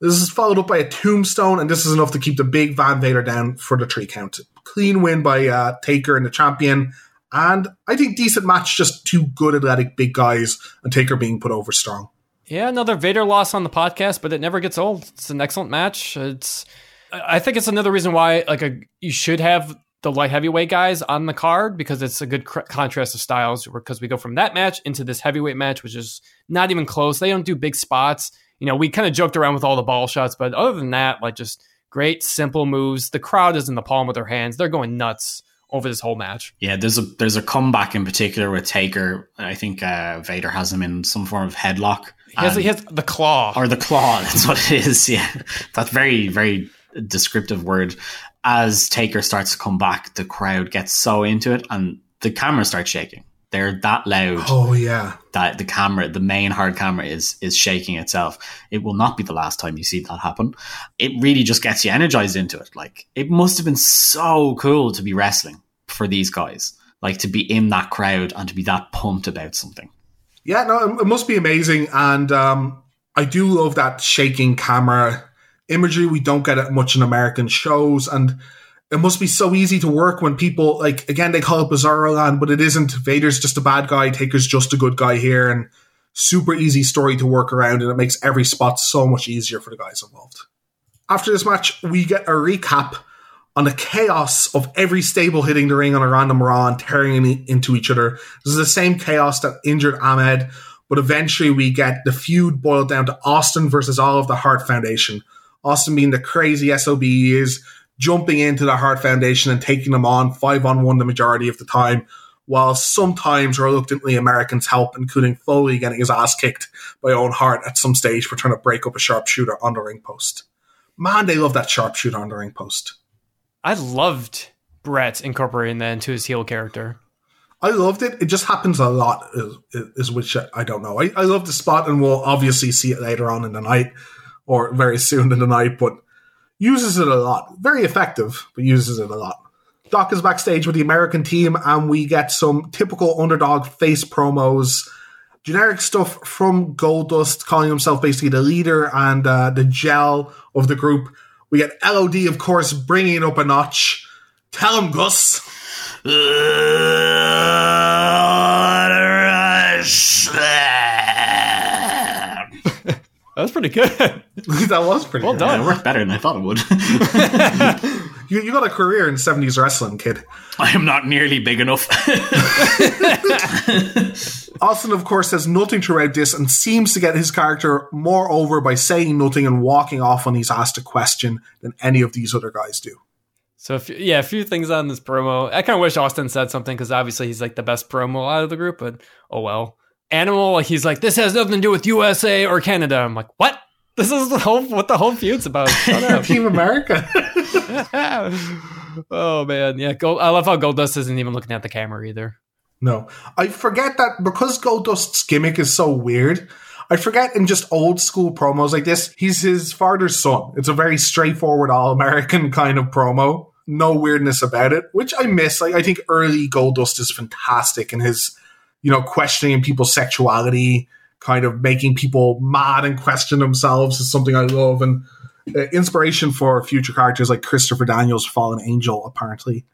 This is followed up by a tombstone, and this is enough to keep the big Van Vader down for the three count. Clean win by uh, Taker and the champion, And I think decent match, just two good athletic big guys and Taker being put over strong. Yeah, another Vader loss on the podcast, but it never gets old. It's an excellent match. It's I think it's another reason why like a you should have the light heavyweight guys on the card because it's a good cr- contrast of styles because we go from that match into this heavyweight match which is not even close. They don't do big spots. You know, we kind of joked around with all the ball shots, but other than that, like just great simple moves. The crowd is in the palm of their hands. They're going nuts over this whole match. Yeah, there's a there's a comeback in particular with Taker. I think uh, Vader has him in some form of headlock. He has, he has the claw or the claw. (laughs) That's what it is. Yeah, that's very very descriptive word. As Taker starts to come back, the crowd gets so into it, and the camera starts shaking. They're that loud. Oh yeah, that the camera, the main hard camera, is is shaking itself. It will not be the last time you see that happen. It really just gets you energized into it. Like it must have been so cool to be wrestling for these guys. Like to be in that crowd and to be that pumped about something. Yeah, no, it must be amazing, and um, I do love that shaking camera imagery we don't get it much in American shows, and it must be so easy to work when people like again they call it Bizarro Land, but it isn't. Vader's just a bad guy, Taker's just a good guy here, and super easy story to work around, and it makes every spot so much easier for the guys involved. After this match, we get a recap on the chaos of every stable hitting the ring on a random Raw and tearing into each other. This is the same chaos that injured Ahmed, but eventually we get the feud boiled down to Austin versus all of the Hart Foundation. Austin being the crazy SOB he is, jumping into the Hart Foundation and taking them on five on one the majority of the time, while sometimes reluctantly Americans help, including Foley getting his ass kicked by Owen Hart at some stage for trying to break up a sharpshooter on the ring post. Man, they love that sharpshooter on the ring post. I loved Bret incorporating that into his heel character. I loved it. It just happens a lot, is, is which I don't know. I, I love the spot, and we'll obviously see it later on in the night or very soon in the night, but uses it a lot. Very effective, but uses it a lot. Doc is backstage with the American team, and we get some typical underdog face promos, generic stuff from Goldust, calling himself basically the leader and uh, the gel of the group. We get LOD, of course, bringing up a notch. Tell him, Gus. That was pretty good. (laughs) that was pretty well good. done. Yeah, it worked better than I thought it would. (laughs) you, you got a career in 70s wrestling, kid. I am not nearly big enough. (laughs) Austin, of course, says nothing throughout this and seems to get his character more over by saying nothing and walking off when he's asked a question than any of these other guys do. So, if, yeah, a few things on this promo. I kind of wish Austin said something because obviously he's like the best promo out of the group, but oh well. Animal, he's like, this has nothing to do with USA or Canada. I'm like, what? This is the whole what the whole feud's about. (laughs) Team America. (laughs) oh man, yeah. Gold, I love how Goldust isn't even looking at the camera either. no, I forget that because Goldust's gimmick is so weird. I forget in just old school promos like this, he's his father's son. It's a very straightforward, all American (laughs) kind of promo. No weirdness about it, which I miss. Like I think early Goldust is fantastic in his, you know, questioning people's sexuality, kind of making people mad and question themselves is something I love, and uh, inspiration for future characters like Christopher Daniels' Fallen Angel. Apparently,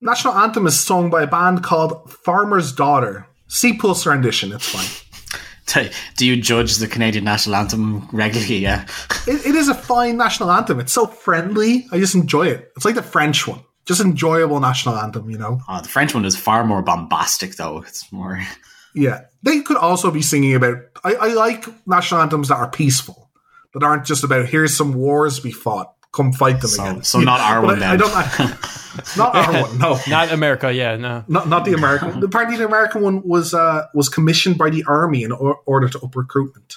national anthem is sung by a band called Farmer's Daughter. C plus rendition. It's fine. (laughs) Do you judge the Canadian national anthem regularly? Yeah. It, it is a fine national anthem. It's so friendly. I just enjoy it. It's like the French one. Just enjoyable national anthem, you know? Oh, the French one is far more bombastic, though. It's more. (laughs) Yeah. They could also be singing about. I, I like national anthems that are peaceful, that aren't just about here's some wars we fought. Come fight them So, again. so not our But one I, I don't. I, (laughs) not our one. No. (laughs) Not America, yeah, no. Not, not the American. Apparently, the American one was uh, was commissioned by the army in or- order to up recruitment.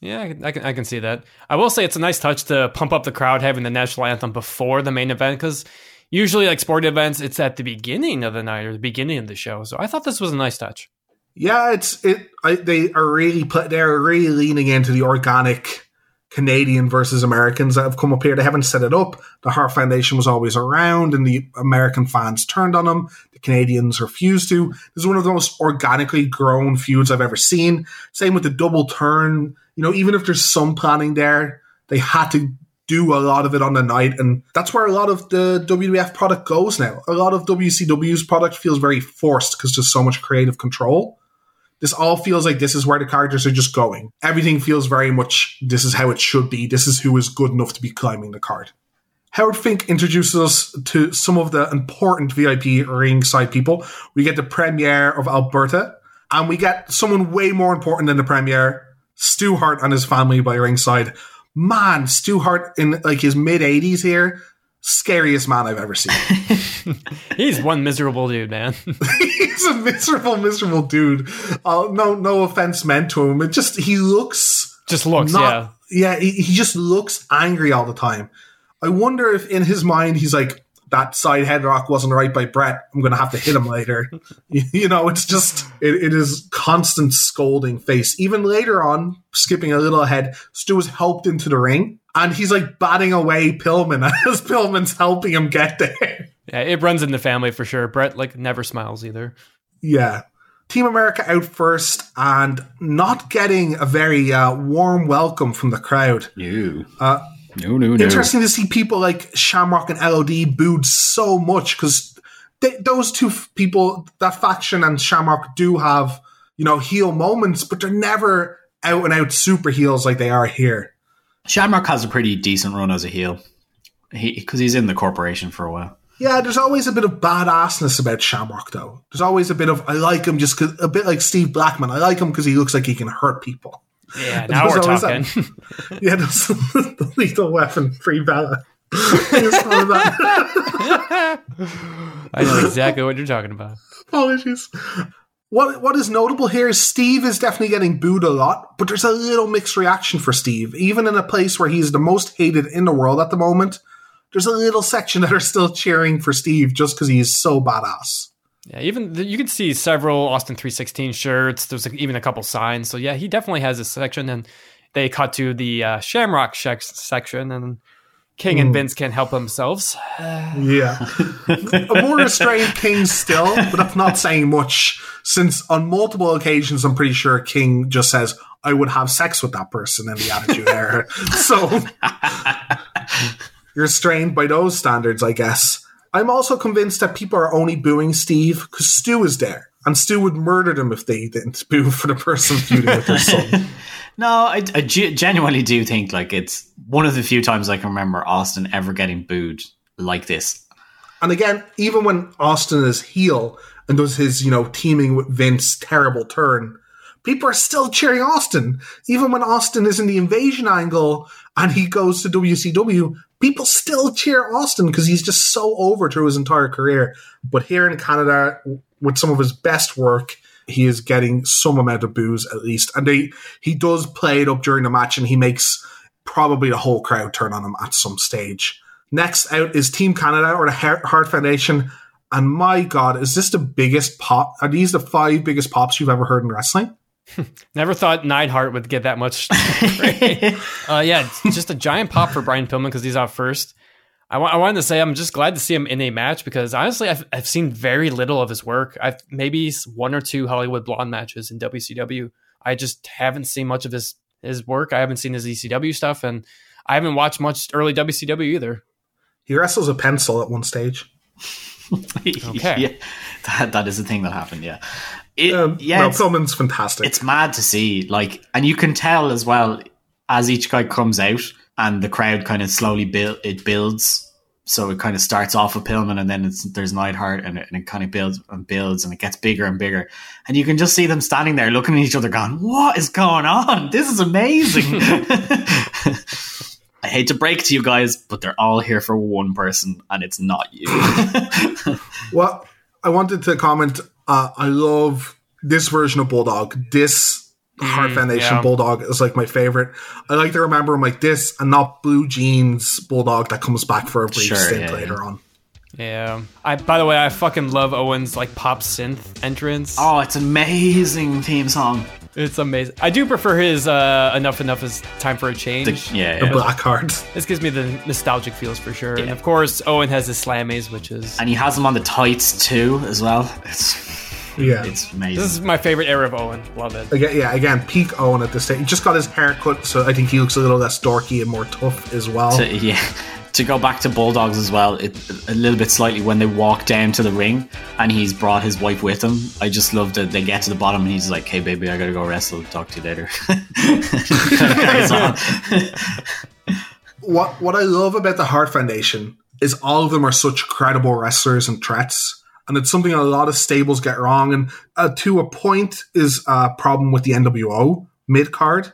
Yeah, I can I can see that. I will say it's a nice touch to pump up the crowd having the national anthem before the main event because usually like sporting events it's at the beginning of the night or the beginning of the show. So I thought this was a nice touch. Yeah, it's it. I, they are really put. They're really leaning into the organic Canadian versus Americans that have come up here. They haven't set it up. The Hart Foundation was always around, and the American fans turned on them. The Canadians refused to. This is one of the most organically grown feuds I've ever seen. Same with the double turn. You know, even if there's some planning there, they had to do a lot of it on the night, and that's where a lot of the WWF product goes now. A lot of WCW's product feels very forced because there's so much creative control. This all feels like this is where the characters are just going. Everything feels very much this is how it should be. This is who is good enough to be climbing the card. Howard Fink introduces us to some of the important VIP ringside people. We get the premier of Alberta, and we get someone way more important than the premier, Stu Hart and his family by ringside. Man, Stu Hart in like his mid 80s here, scariest man I've ever seen. (laughs) He's one miserable dude, man. (laughs) He's a miserable, miserable dude. Uh, no, no offense meant to him. It just he looks Just looks, not, yeah, he, he just looks angry all the time. I wonder if in his mind he's like, that side headlock wasn't right by Bret. I'm going to have to hit him later. (laughs) you, you know, it's just, it, it is constant scolding face. Even later on, skipping a little ahead, Stu is helped into the ring and he's like batting away Pillman (laughs) as Pillman's helping him get there. yeah. Yeah, it runs in the family for sure. Bret like never smiles either. Yeah. Team America out first and not getting a very uh, warm welcome from the crowd. No. Uh, no, no, no. Interesting to see people like Shamrock and LOD booed so much because those two people, that faction and Shamrock, do have you know heel moments, but they're never out and out super heels like they are here. Shamrock has a pretty decent run as a heel because he, he's in the corporation for a while. Yeah, there's always a bit of badassness about Shamrock, though. There's always a bit of I like him just cause, a bit like Steve Blackman. I like him because he looks like he can hurt people. Yeah, now we're talking. That, (laughs) yeah, (laughs) the lethal weapon, free Bella. (laughs) I know exactly what you're talking about. Apologies. What what is notable here is Steve is definitely getting booed a lot, but there's a little mixed reaction for Steve. Even in a place where he's the most hated in the world at the moment, there's a little section that are still cheering for Steve just because he's so badass. Yeah, even the, you can see several Austin 316 shirts. There's like even a couple signs. So yeah, he definitely has a section. And they cut to the uh, Shamrock sh- section, and King and Vince can't help themselves. (sighs) yeah, a more restrained King still, but that's not saying much. Since on multiple occasions, I'm pretty sure King just says, "I would have sex with that person" in the Attitude Era. (laughs) So you're strained by those standards, I guess. I'm also convinced that people are only booing Steve because Stu is there. And Stu would murder them if they didn't (laughs) boo for the person feuding with their son. (laughs) no, I, I genuinely do think like it's one of the few times I can remember Austin ever getting booed like this. And again, even when Austin is heel and does his, you know, teaming with Vince terrible turn, people are still cheering Austin. Even when Austin is in the invasion angle and he goes to WCW, people still cheer Austin because he's just so over through his entire career. But here in Canada, with some of his best work, he is getting some amount of boos at least. And they, he does play it up during the match and he makes probably the whole crowd turn on him at some stage. Next out is Team Canada or the Hart Foundation. And my God, is this the biggest pop? Are these the five biggest pops you've ever heard in wrestling? (laughs) Never thought Neidhart would get that much. (laughs) (laughs) uh, yeah, just a giant pop for Brian Pillman because he's out first. I, w- I wanted to say I'm just glad to see him in a match because honestly, I've, I've seen very little of his work. I've maybe one or two Hollywood Blonde matches in WCW. I just haven't seen much of his his work. I haven't seen his ECW stuff, and I haven't watched much early WCW either. He wrestles a pencil at one stage. okay, yeah, that that is a thing that happened. Yeah, it, um, yeah, no, Pillman's fantastic. It's mad to see, like, and you can tell as well as each guy comes out and the crowd kind of slowly build it builds. So it kind of starts off with Pillman, and then it's, there's Neidhart, and it, and it kind of builds and builds, and it gets bigger and bigger. And you can just see them standing there looking at each other, going, "What is going on? This is amazing." (laughs) I hate to break to you guys, but they're all here for one person, and it's not you. (laughs) well, I wanted to comment. Uh, I love this version of Bulldog. This Hart Foundation yeah. Bulldog is like my favorite. I like to remember him like this and not Blue Jeans Bulldog that comes back for a brief sure, stint yeah, later yeah. on. Yeah. I by the way, I fucking love Owen's like pop synth entrance. Oh, it's an amazing theme song. It's amazing. I do prefer his uh, "Enough Enough" is time for a change. The, yeah, the black heart. This gives me the nostalgic feels for sure. And of course, Owen has his slammies, which is and he has them on the tights too, as well. It's Yeah. it's amazing. This is my favorite era of Owen. Love it. Again, yeah, again, peak Owen at this stage. He just got his hair cut, so I think he looks a little less dorky and more tough as well. to, yeah (laughs) to go back to bulldogs as well it, a little bit slightly when they walk down to the ring and he's brought his wife with him i just love that they get to the bottom and he's like hey baby i gotta go wrestle talk to you later (laughs) what what I love about the Hart Foundation is all of them are such credible wrestlers and threats, and it's something a lot of stables get wrong. And uh, to a point, is a problem with the NWO mid card.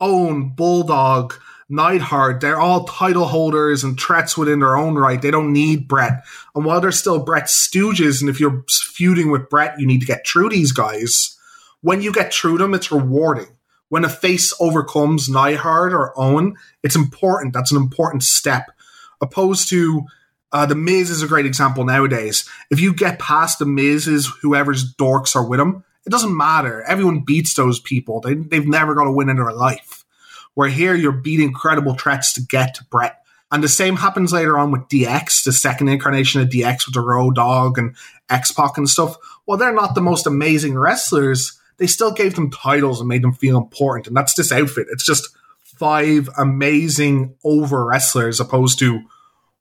Owen, Bulldog, Neidhart, they're all title holders and threats within their own right. They don't need Bret. And while they're still Bret's stooges, and if you're feuding with Bret, you need to get through these guys. When you get through them, it's rewarding when a face overcomes Neidhart or Owen, it's important. That's an important step. Opposed to uh, the Miz is a great example nowadays. If you get past the Miz's, whoever's dorks are with him, it doesn't matter. Everyone beats those people. They, they've never got a win in their life. Where here you're beating credible threats to get to Bret. And the same happens later on with DX, the second incarnation of DX with the Road Dog and X Pac and stuff. Well, they're not the most amazing wrestlers they still gave them titles and made them feel important. And that's this outfit. It's just five amazing over wrestlers opposed to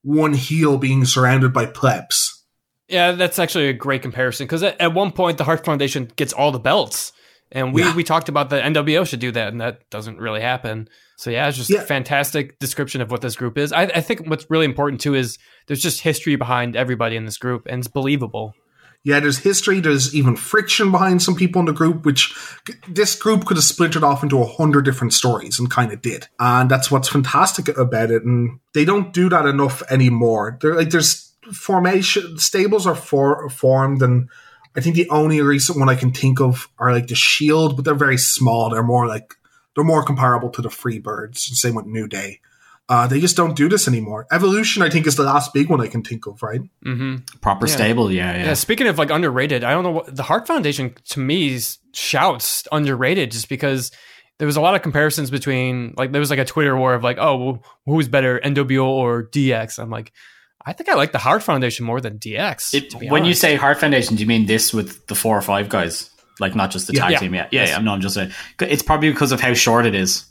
one heel being surrounded by plebs. Yeah, that's actually a great comparison because at, at, one point the Hart Foundation gets all the belts, and we, yeah. we talked about the NWO should do that, and that doesn't really happen. So yeah, it's just yeah. a fantastic description of what this group is. I, I think what's really important too is there's just history behind everybody in this group, and it's believable yeah, there's history. There's even friction behind some people in the group, which this group could have splintered off into a hundred different stories and kind of did. And that's what's fantastic about it. And they don't do that enough anymore. They're like, there's formation, stables are for, formed. And I think the only recent one I can think of are like the Shield, but they're very small. They're more like, they're more comparable to the Freebirds. And same with New Day. Uh, they just don't do this anymore. Evolution, I think, is the last big one I can think of, right? Mm-hmm. Proper yeah. stable, yeah, yeah, yeah. Speaking of like underrated, I don't know what the Hart Foundation to me shouts underrated just because there was a lot of comparisons between like there was like a Twitter war of like, oh, who's better, NWO or DX? I'm like, I think I like the Hart Foundation more than DX. It, when honest. you say Hart Foundation, do you mean this with the four or five guys? Like not just the tag yeah, team? Yeah, yeah, yeah. No, I'm just saying it's probably because of how short it is.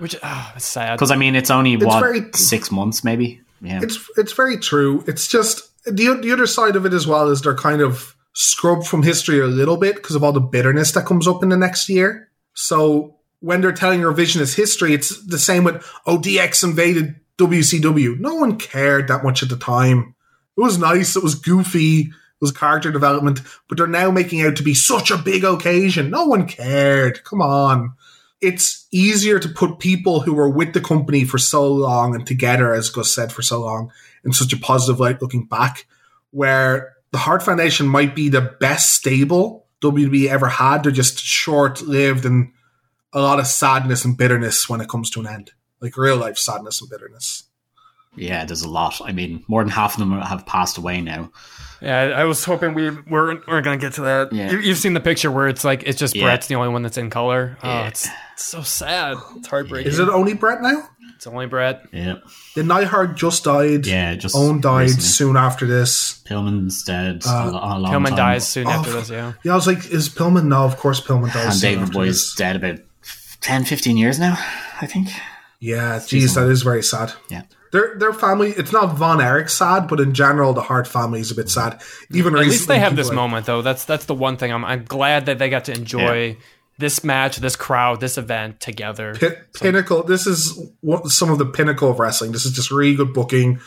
Which oh, it's sad because I mean it's only it's what very, six months maybe. Yeah, it's it's very true. It's just the the other side of it as well is they're kind of scrubbed from history a little bit because of all the bitterness that comes up in the next year. So when they're telling revisionist history, it's the same with oh, ODX invaded WCW. No one cared that much at the time. It was nice. It was goofy. It was character development. But they're now making out to be such a big occasion. No one cared. Come on it's easier to put people who were with the company for so long and together, as Gus said, for so long, in such a positive light looking back, where the Hart Foundation might be the best stable WWE ever had. They're just short lived and a lot of sadness and bitterness when it comes to an end, like real life sadness and bitterness. Yeah, there's a lot. I mean, more than half of them have passed away now. Yeah, I was hoping we weren't, weren't going to get to that. Yeah. You, have seen the picture where it's like it's just yeah. Bret's the only one that's in color. Oh, it's, it's so sad. It's heartbreaking. Is it only Bret now? It's only Bret. Yeah. The Neidhart just died. Yeah, just Owen died recently. soon after this. Pillman's dead. Uh, a, a Pillman time. dies soon oh, after this. Yeah. Yeah, I was like, is Pillman? No, of course Pillman dies. And Davey Boy's dead about 10, 15 years now. I think. Yeah, geez, that is very sad. Yeah their their family. It's not Von Erich sad, but in general, the Hart family is a bit sad. Even at least they have this like, moment though. That's that's the one thing. I'm I'm glad that they got to enjoy. Yeah. This match, this crowd, this event together. P- pinnacle. This is what some of the pinnacle of wrestling. This is just really good booking.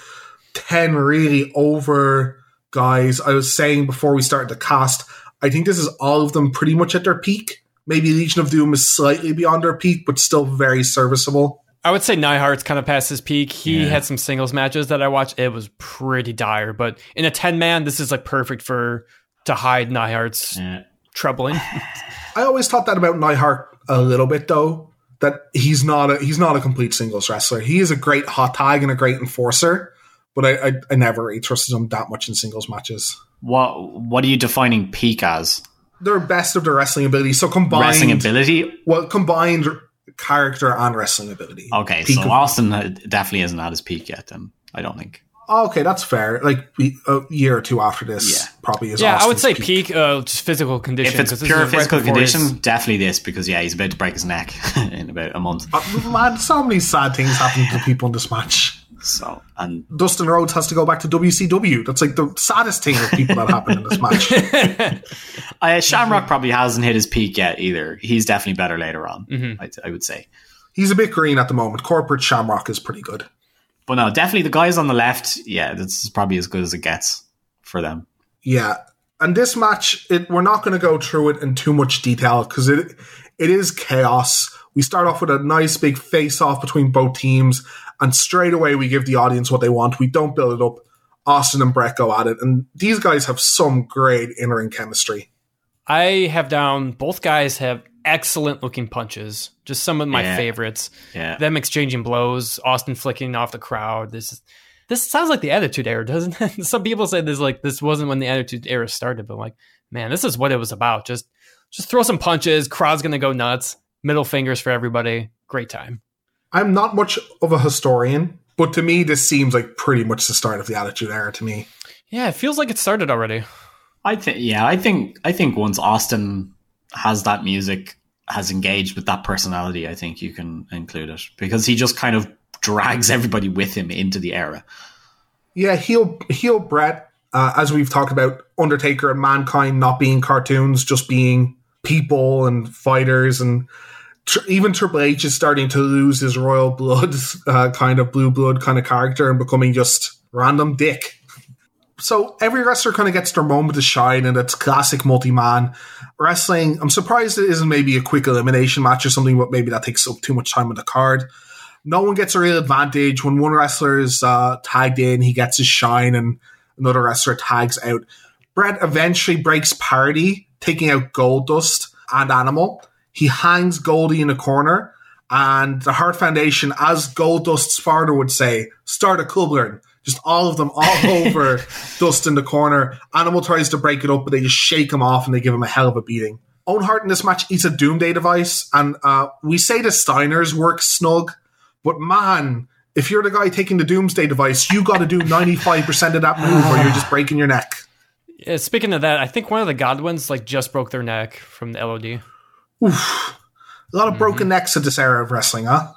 Ten really over guys. I was saying before we started the cast, I think this is all of them pretty much at their peak. Maybe Legion of Doom is slightly beyond their peak, but still very serviceable. I would say Neidhart's kind of past his peak. He yeah. had some singles matches that I watched. It was pretty dire, but in a 10 man, this is like perfect for to hide Neidhart's yeah. troubling. (laughs) I always thought that about Neidhart a little bit though, that he's not a he's not a complete singles wrestler. He is a great hot tag and a great enforcer, but I, I, I never really trusted him that much in singles matches. What what are you defining peak as? Their best of their wrestling ability. So combined wrestling ability. Well, combined character and wrestling ability. Okay, peak so of- Austin definitely isn't at his peak yet. Then I don't think. Okay, that's fair. Like a year or two after this, Yeah. probably is. Yeah, I would say peak, uh, just physical condition. If it's 'cause this pure is right physical his- condition, definitely this because yeah, he's about to break his neck (laughs) in about a month. Uh, man, so many sad things happen to people in this match. So and Dustin Rhodes has to go back to WCW. That's like the saddest thing of people that happened in this match. (laughs) uh, Shamrock probably hasn't hit his peak yet either. He's definitely better later on. Mm-hmm. I, I would say. He's a bit green at the moment. Corporate Shamrock is pretty good. But no, definitely the guys on the left. Yeah, this is probably as good as it gets for them. Yeah. And this match, it, we're not going to go through it in too much detail because it it is chaos. We start off with a nice big face off between both teams, and straight away we give the audience what they want. We don't build it up. Austin and Bret go at it, and these guys have some great in ring chemistry. I have down both guys have excellent looking punches. Just some of my Yeah. favorites. Yeah. Them exchanging blows, Austin flicking off the crowd. This is this sounds like the Attitude Era, doesn't it? (laughs) some people say this like this wasn't when the Attitude Era started, but like, man, this is what it was about. Just just throw some punches. Crowd's gonna go nuts. Middle fingers for everybody. Great time. I'm not much of a historian, but to me, this seems like pretty much the start of the Attitude Era to me. Yeah, it feels like it started already. I think yeah, I think I think once Austin has that music has engaged with that personality, I think you can include it because he just kind of drags everybody with him into the era. Yeah, heel heel Bret, uh, as we've talked about, Undertaker and Mankind not being cartoons, just being people and fighters, and tr- even Triple H is starting to lose his royal blood, (laughs) uh, kind of blue blood kind of character, and becoming just random dick. So every wrestler kind of gets their moment to shine, and it's classic multi-man wrestling. I'm surprised it isn't maybe a quick elimination match or something, but maybe that takes up too much time on the card no one gets a real advantage. When one wrestler is uh, tagged in, he gets his shine, and another wrestler tags out. Bret eventually breaks parity, taking out Goldust and Animal. He hangs Goldie in a corner, and the Hart Foundation, as Goldust's father would say, start a clubbering. Just all of them all (laughs) over Dust in the corner. Animal tries to break it up, but they just shake him off and they give him a hell of a beating. Owen Hart in this match eats a Doomsday device, and uh, we say the Steiners work snug, but man, if you're the guy taking the Doomsday device, you got to do 95% of that move or you're just breaking your neck. Yeah, speaking of that, I think one of the Godwins like just broke their neck from the LOD. Oof. A lot of broken necks at this era of wrestling, huh?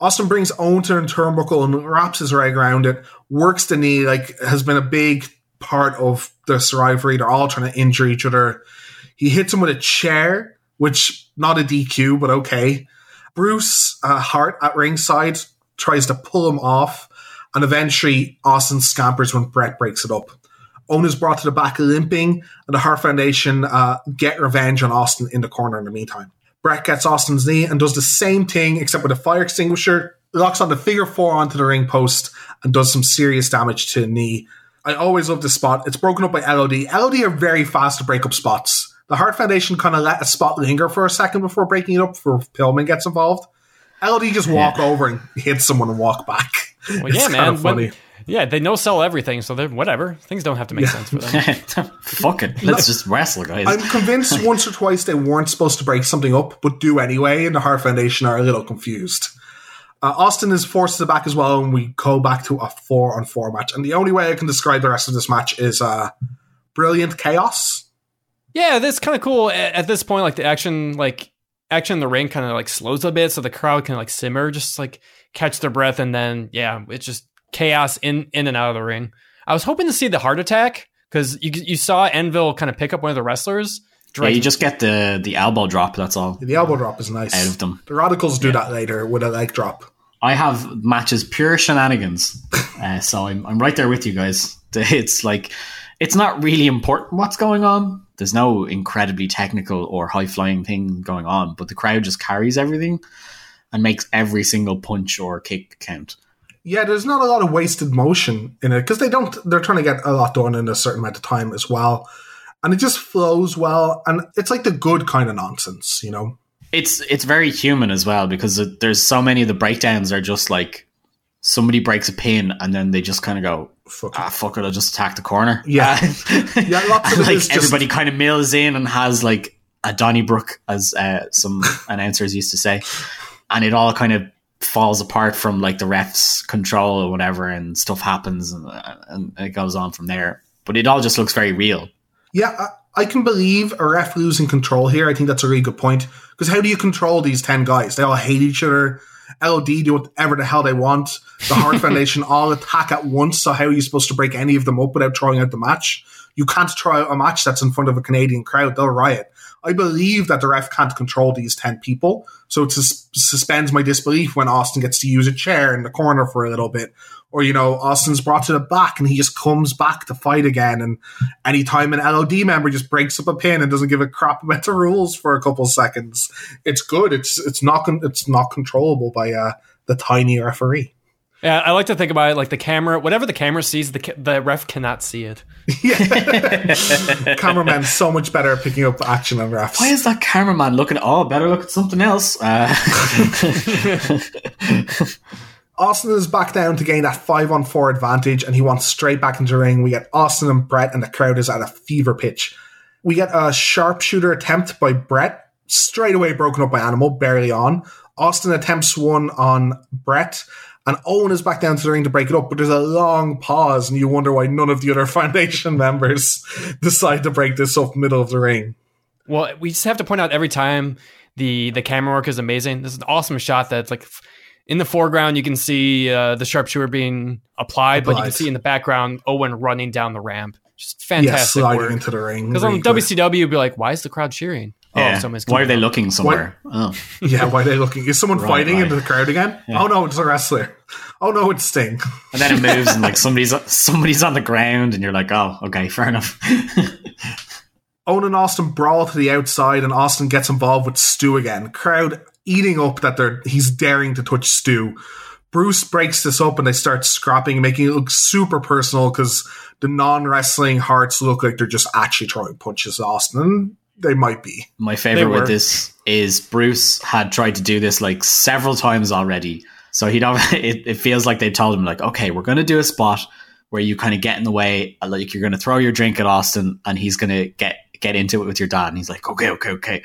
Austin brings Owen to the turnbuckle and wraps his rag around it, works the knee, like has been a big part of this rivalry. They're all trying to injure each other. He hits him with a chair, which not a DQ, but okay. Bruce uh, Hart at ringside tries to pull him off, and eventually Austin scampers when Bret breaks it up. Owen is brought to the back limping, and the Hart Foundation uh, get revenge on Austin in the corner in the meantime. Bret gets Austin's knee and does the same thing, except with a fire extinguisher, locks on the figure four onto the ring post, and does some serious damage to the knee. I always love this spot. It's broken up by LOD. LOD are very fast to break up spots. The Hart Foundation kind of let a spot linger for a second before breaking it up before Pillman gets involved. LOD just walk over and hit someone and walk back. Well, It's yeah, man. funny. When, yeah, they no sell everything, so they're whatever. Things don't have to make sense for them. (laughs) Fuck it, let's just wrestle, guys. I'm convinced (laughs) once or twice they weren't supposed to break something up, but do anyway, and the Hart Foundation are a little confused. Uh, Austin is forced to the back as well, and we go back to a four on four match. And the only way I can describe the rest of this match is uh, brilliant chaos. Yeah, that's kind of cool. At, at this point, like the action, like action in the ring, kind of like slows a bit, so the crowd can like simmer, just like catch their breath, and then yeah, it's just chaos in in and out of the ring. I was hoping to see the Hart Attack because you you saw Anvil kind of pick up one of the wrestlers. yeah, you just get the the elbow drop. That's all The elbow drop is nice. out of them. The Radicalz do that later with a leg drop. I have matches pure shenanigans, (laughs) uh, so I'm I'm right there with you guys. (laughs) It's like it's not really important what's going on. There's no incredibly technical or high flying thing going on, but the crowd just carries everything and makes every single punch or kick count. Yeah, there's not a lot of wasted motion in it because they don't. They're trying to get a lot done in a certain amount of time as well, and it just flows well. And it's like the good kind of nonsense, you know. It's it's very human as well because it, there's so many of the breakdowns are just like somebody breaks a pin and then they just kind of go Fuck it. ah fuck it I'll just attack the corner Yeah. Yeah, (laughs) lots of like is just- everybody kind of mills in and has like a Donnybrook as uh, some (laughs) announcers used to say and it all kind of falls apart from like the refs control or whatever and stuff happens and, and it goes on from there but it all just looks very real Yeah, I, I can believe a ref losing control here. I think that's a really good point. Because how do you control these 10 guys? They all hate each other. LOD do whatever the hell they want. The Hart (laughs) Foundation all attack at once. So how are you supposed to break any of them up without throwing out the match? You can't throw out a match that's in front of a Canadian crowd. They'll riot. I believe that the ref can't control these 10 people. So it sus- suspends my disbelief when Austin gets to use a chair in the corner for a little bit. Or, you know, Austin's brought to the back and he just comes back to fight again. And anytime an LOD member just breaks up a pin and doesn't give a crap about the rules for a couple seconds, it's good. It's it's not con- it's not controllable by uh, the tiny referee. Yeah, I like to think about it like the camera, whatever the camera sees, the ca- the ref cannot see it. (laughs) Yeah. Cameraman's so much better at picking up action than refs. why is that cameraman looking oh better look at something else uh, (laughs) Austin is back down to gain that five on four advantage and he wants straight back into the ring. We get Austin and Bret, and the crowd is at a fever pitch. We get a sharpshooter attempt by Bret, straight away broken up by Animal, barely on. Austin attempts one on Bret, and Owen is back down to the ring to break it up, but there's a long pause, and you wonder why none of the other (laughs) Foundation members decide to break this up middle of the ring. Well, we just have to point out every time the the camera work is amazing. This is an awesome shot that's like in the foreground you can see uh, the sharpshooter being applied, but you can see in the background Owen running down the ramp. Just Yeah, fantastic sliding work. into the ring. Because Really on. WCW, you'd be like, "Why is the crowd cheering?" Oh, yeah. Oh, someone's why are they looking somewhere oh (laughs) Yeah, why are they looking? Is someone Right, fighting right. into the crowd again? Oh no, it's a wrestler. Oh no, it's Sting. (laughs) and then it moves and like somebody's somebody's on the ground and you're like oh okay fair enough (laughs) Owen and Austin brawl to the outside, and Austin gets involved with Stu again. Crowd eating up that they're he's daring to touch Stu. Bruce breaks this up and they start scrapping, making it look super personal because the non wrestling Harts look like they're just actually throwing punches at Austin. And they might be. My favorite with this is Bruce had tried to do this like several times already. So he don't. (laughs) It, it feels like they told him like, okay, we're going to do a spot where you kind of get in the way, uh, like you're going to throw your drink at Austin, and he's going to get get into it with your dad, and he's like, okay, okay, okay.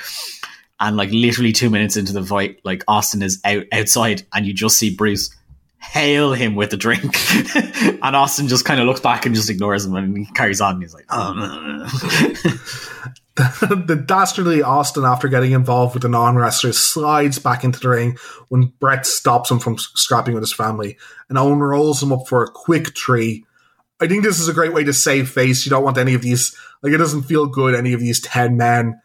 And like literally two minutes into the fight, like Austin is out outside, and you just see Bruce hail him with the drink, (laughs) and Austin just kind of looks back and just ignores him, and he carries on. And he's like, oh no, no, no. (laughs) (laughs) the dastardly Austin, after getting involved with the non wrestler, slides back into the ring when Bret stops him from scrapping with his family. And Owen rolls him up for a quick tree. I think this is a great way to save face. You don't want any of these, like, it doesn't feel good, any of these 10 men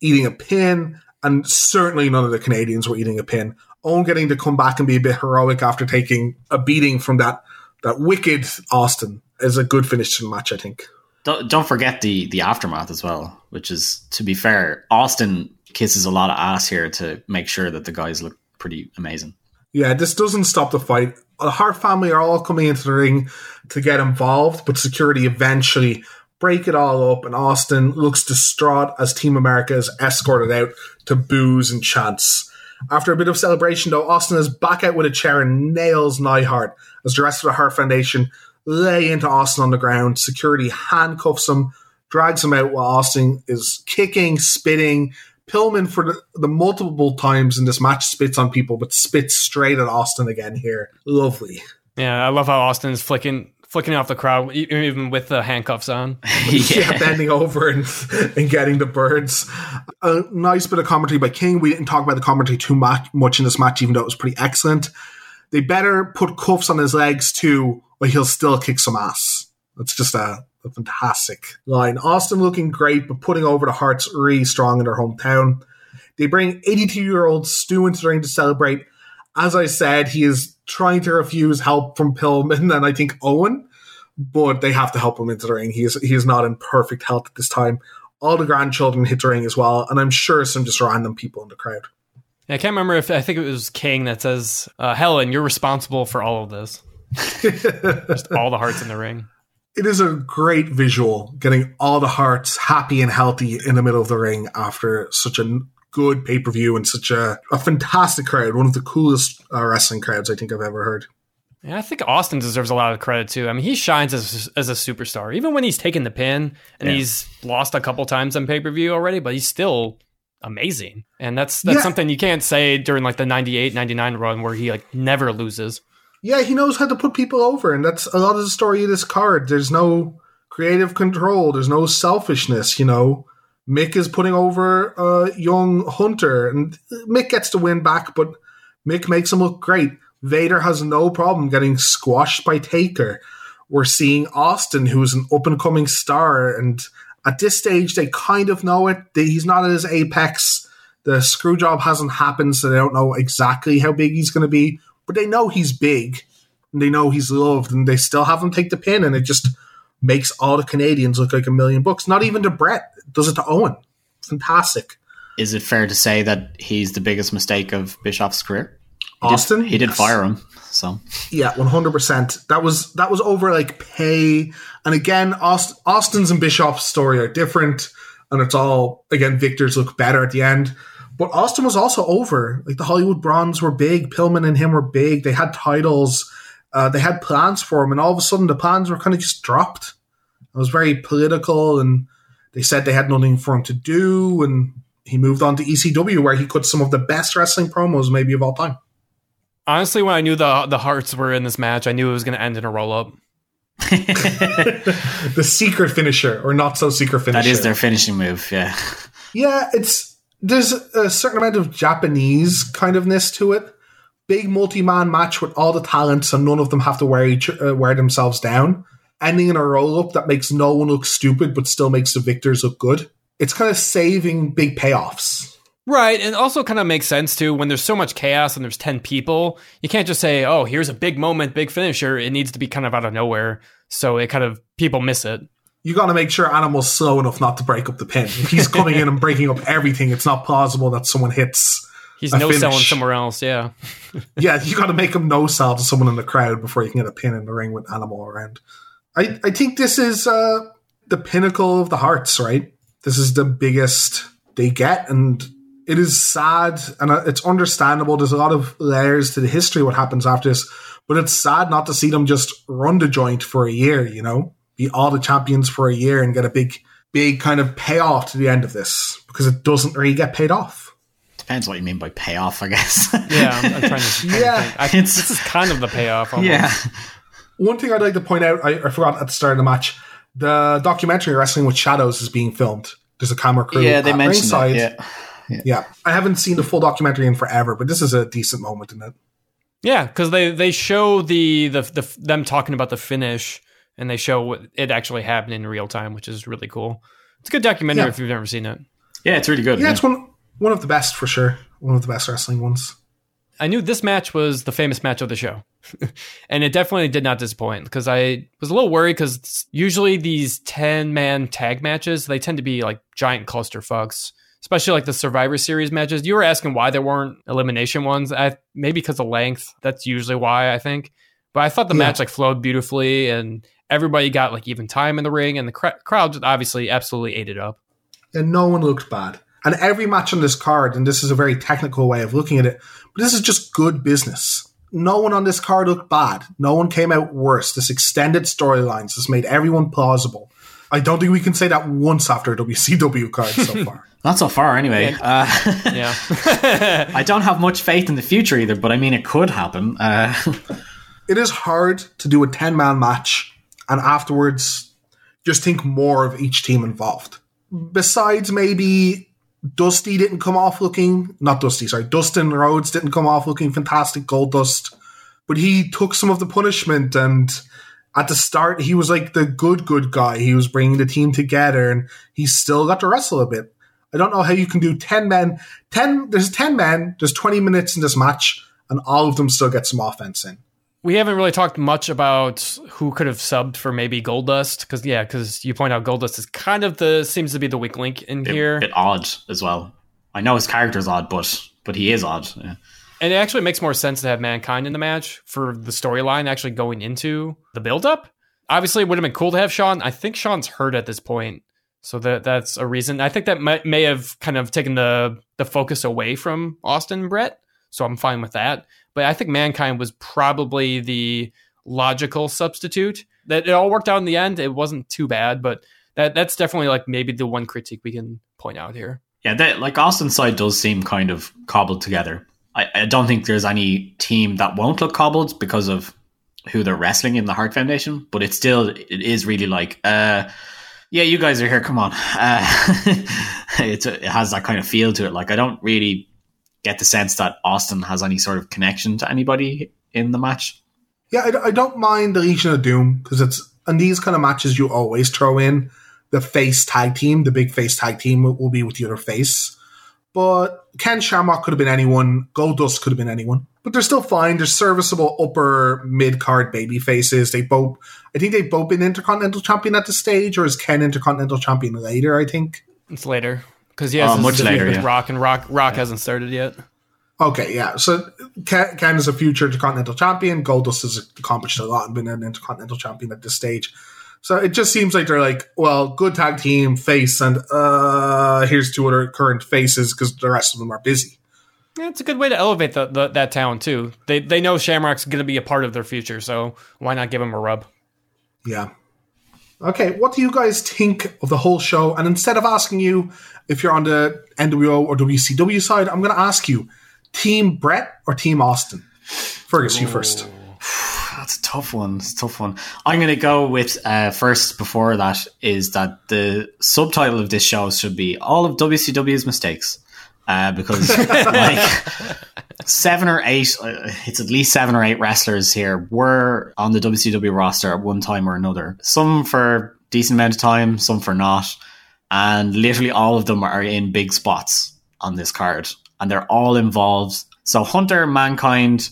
eating a pin. And certainly none of the Canadians were eating a pin. Owen getting to come back and be a bit heroic after taking a beating from that, that wicked Austin is a good finish to the match, I think. Don't, don't forget the the aftermath as well, which is to be fair, Austin kisses a lot of ass here to make sure that the guys look pretty amazing. Yeah, this doesn't stop the fight. The Hart family are all coming into the ring to get involved, but security eventually break it all up, and Austin looks distraught as Team America is escorted out to boos and chants. After a bit of celebration, though, Austin is back out with a chair and nails Neidhart as the rest of the Hart Foundation lay into Austin on the ground. Security handcuffs him, drags him out while Austin is kicking, spitting. Pillman, for the, the multiple times in this match, spits on people, but spits straight at Austin again here. Lovely. Yeah, I love how Austin's flicking flicking off the crowd even with the handcuffs on. (laughs) yeah, bending over and, and getting the birds. A nice bit of commentary by King. We didn't talk about the commentary too much, much in this match, even though it was pretty excellent. They better put cuffs on his legs too, or he'll still kick some ass. That's just a, a fantastic line. Austin looking great, but putting over the Harts really strong in their hometown. They bring 82 year old Stu into the ring to celebrate. As I said, he is trying to refuse help from Pillman and I think Owen, but they have to help him into the ring. He is he is not in perfect health at this time. All the grandchildren hit the ring as well, and I'm sure some just random people in the crowd. I can't remember if I think it was King that says, uh, "Helen, you're responsible for all of this." Just all the Harts in the ring. (laughs) It is a great visual, getting all the Harts happy and healthy in the middle of the ring after such a good pay per view and such a, a fantastic crowd. One of the coolest uh, wrestling crowds I think I've ever heard. Yeah, I think Austin deserves a lot of credit too. I mean, he shines as as a superstar, even when he's taken the pin and Yeah. he's lost a couple times on pay per view already. But he's still amazing. And that's that's Yeah. something you can't say during like the 98, 99 run where he like never loses. Yeah, he knows how to put people over, and that's a lot of the story of this card. There's no creative control. There's no selfishness. You know, Mick is putting over a young Hunter, and Mick gets the win back, but Mick makes him look great. Vader has no problem getting squashed by Taker. We're seeing Austin, who's an up and coming star, and at this stage, they kind of know it. He's not at his apex. The screw job hasn't happened, so they don't know exactly how big he's going to be. But they know he's big, and they know he's loved, and they still have him take the pin, and it just makes all the Canadians look like a million bucks. Not even to Bret, it does it to Owen. Fantastic. Is it fair to say that he's the biggest mistake of Bischoff's career? He did- Austin, he did Yes. fire him. So Yeah, one hundred percent. That was that was over like pay, and again, Aust- Austin's and Bischoff's story are different, and it's all again Victor's look better at the end. But Austin was also over. Like the Hollywood Blondes were big, Pillman and him were big. They had titles, uh, they had plans for him, and all of a sudden the plans were kind of just dropped. It was very political, and they said they had nothing for him to do, and he moved on to ECW where he cut some of the best wrestling promos maybe of all time. Honestly, when I knew the the Harts were in this match, I knew it was going to end in a roll up. (laughs) (laughs) the secret finisher or not so secret finisher. that is their finishing move. Yeah. Yeah, it's there's a certain amount of Japanese kind ofness to it. Big multi-man match with all the talents, and none of them have to wear each uh, wear themselves down. Ending in a roll up that makes no one look stupid, but still makes the victors look good. It's kind of saving big payoffs. Right, and also kind of makes sense too when there's so much chaos and there's 10 people. You can't just say, "Oh, here's a big moment, big finisher." It needs to be kind of out of nowhere, so it kind of people miss it. You got to make sure Animal's slow enough not to break up the pin. If he's coming in and breaking up everything, it's not plausible that someone hits. He's no selling somewhere else, yeah. (laughs) yeah, you got to make him no sell to someone in the crowd before you can get a pin in the ring with Animal around. I, I think this is uh, the pinnacle of the Harts, right? This is the biggest they get, and it is sad and uh, it's understandable. There's a lot of layers to the history what happens after this, but it's sad not to see them just run the joint for a year, you know, be all the champions for a year and get a big, big kind of payoff to the end of this because it doesn't really get paid off. Depends what you mean by payoff, I guess. Yeah, I'm, I'm trying to. (laughs) Yeah. I, It's- this is kind of the payoff. Almost. yeah. One thing I'd like to point out, I, I forgot at the start of the match, the documentary Wrestling with Shadows is being filmed. There's a camera crew. Yeah, they at mentioned ringside. it. Yeah. Yeah. I haven't seen the full documentary in forever, but this is a decent moment in it. Yeah, because they they show the, the the them talking about the finish, and they show what it actually happened in real time, which is really cool. It's a good documentary Yeah. if you've never seen it. Yeah, it's really good. Yeah, it's one one of the best for sure. One of the best wrestling ones. I knew this match was the famous match of the show. (laughs) and it definitely did not disappoint because I was a little worried because usually these 10 man tag matches, they tend to be like giant clusterfucks, especially like the Survivor Series matches. You were asking why there weren't elimination ones. I, maybe because of length. That's usually why I think. But I thought the Yeah. match like flowed beautifully and everybody got like even time in the ring and the cr- crowd just obviously absolutely ate it up. And no one looked bad. And every match on this card, and this is a very technical way of looking at it, but this is just good business. No one on this card looked bad. No one came out worse. This extended storylines has made everyone plausible. I don't think we can say that once after a WCW card so (laughs) far. Not so far, anyway. Uh, Yeah. (laughs) I don't have much faith in the future either, but I mean, it could happen. Uh, (laughs) it is hard to do a 10 man match and afterwards just think more of each team involved. Besides, maybe Dusty didn't come off looking, not Dusty, sorry, Dustin Rhodes didn't come off looking fantastic, Gold Dust, but he took some of the punishment and at the start he was like the good, good guy. He was bringing the team together and he still got to wrestle a bit. I don't know how you can do 10 men, 10, there's 10 men, there's 20 minutes in this match and all of them still get some offense in. We haven't really talked much about who could have subbed for maybe Goldust because yeah, because you point out Goldust is kind of the seems to be the weak link in bit, here, bit odd as well. I know his character's odd, but but he is odd. Yeah. and it actually makes more sense to have Mankind in the match for the storyline actually going into the build-up. Obviously, it would have been cool to have Shawn. I think Shawn's hurt at this point, so that that's a reason. I think that may, may have kind of taken the the focus away from Austin and Bret, so I'm fine with that. But I think Mankind was probably the logical substitute. That it all worked out in the end. It wasn't too bad, but that that's definitely like maybe the one critique we can point out here. Yeah, that like Austin's side does seem kind of cobbled together. I, I don't think there's any team that won't look cobbled because of who they're wrestling in the Hart Foundation, but it's still it is really like, uh, yeah, you guys are here. Come on, uh, (laughs) it has that kind of feel to it. Like I don't really get the sense that Austin has any sort of connection to anybody in the match. Yeah, I, I don't mind the Legion of Doom because it's in these kind of matches you always throw in the face tag team. The big face tag team will, will be with the other face. But Ken Shamrock could have been anyone. Goldust could have been anyone. But they're still fine. They're serviceable upper mid card baby faces. They both, I think they've both been Intercontinental Champion at the stage, or is Ken Intercontinental Champion later? I think it's later because he has Oh, much feud later, with yeah. Rock, and Rock Rock hasn't started yet. Okay, yeah. So Ken, Ken is a future Intercontinental Champion. Goldust has accomplished a lot and been an Intercontinental Champion at this stage. So it just seems like they're like, well, good tag team, face, and uh here's two other current faces because the rest of them are busy. Yeah, it's a good way to elevate the, the, that town too. They they know Shamrock's going to be a part of their future, so why not give him a rub? Yeah. Okay, what do you guys think of the whole show? And instead of asking you if you're on the NWO or WCW side, I'm going to ask you, Team Bret or Team Austin? Fergus, you first. That's a tough one. It's a tough one. I'm going to go with uh, first before that is that the subtitle of this show should be all of WCW's mistakes. Uh, because (laughs) like seven or eight, uh, it's at least seven or eight wrestlers here were on the WCW roster at one time or another. Some for decent amount of time, some for not, and literally all of them are in big spots on this card, and they're all involved. So Hunter, Mankind,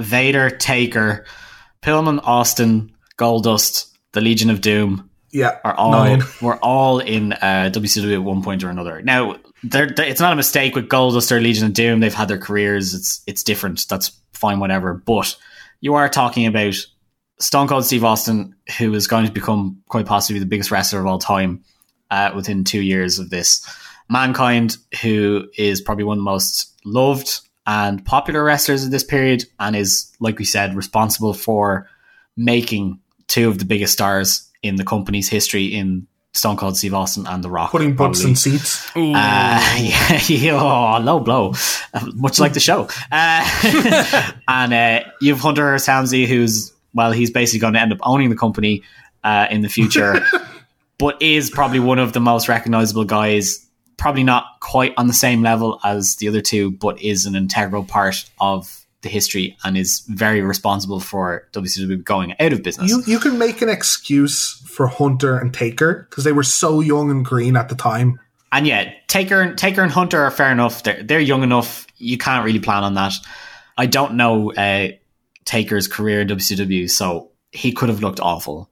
Vader, Taker, Pillman, Austin, Goldust, the Legion of Doom Yeah, are all nine. were all in uh, WCW at one point or another. Now, they're, they it's not a mistake with Goldust or Legion of Doom. They've had their careers. It's it's different. That's fine, whatever. But you are talking about Stone Cold Steve Austin, who is going to become quite possibly the biggest wrestler of all time uh, within two years of this. Mankind, who is probably one of the most loved and popular wrestlers of this period, and is, like we said, responsible for making two of the biggest stars in the company's history in Stone Cold Steve Austin and The Rock. Putting butts probably. in seats. Uh, (laughs) yeah, (laughs) yeah, oh, low blow, Uh, much like the show. Uh, (laughs) and uh, you've Hunter Samsey, who's well, he's basically going to end up owning the company uh, in the future, but is probably one of the most recognizable guys. Probably not quite on the same level as the other two, but is an integral part of the history and is very responsible for WCW going out of business. You you can make an excuse for Hunter and Taker because they were so young and green at the time. And yeah, Taker, and Taker and Hunter are fair enough. They're they're young enough. You can't really plan on that. I don't know uh, Taker's career in WCW, so he could have looked awful.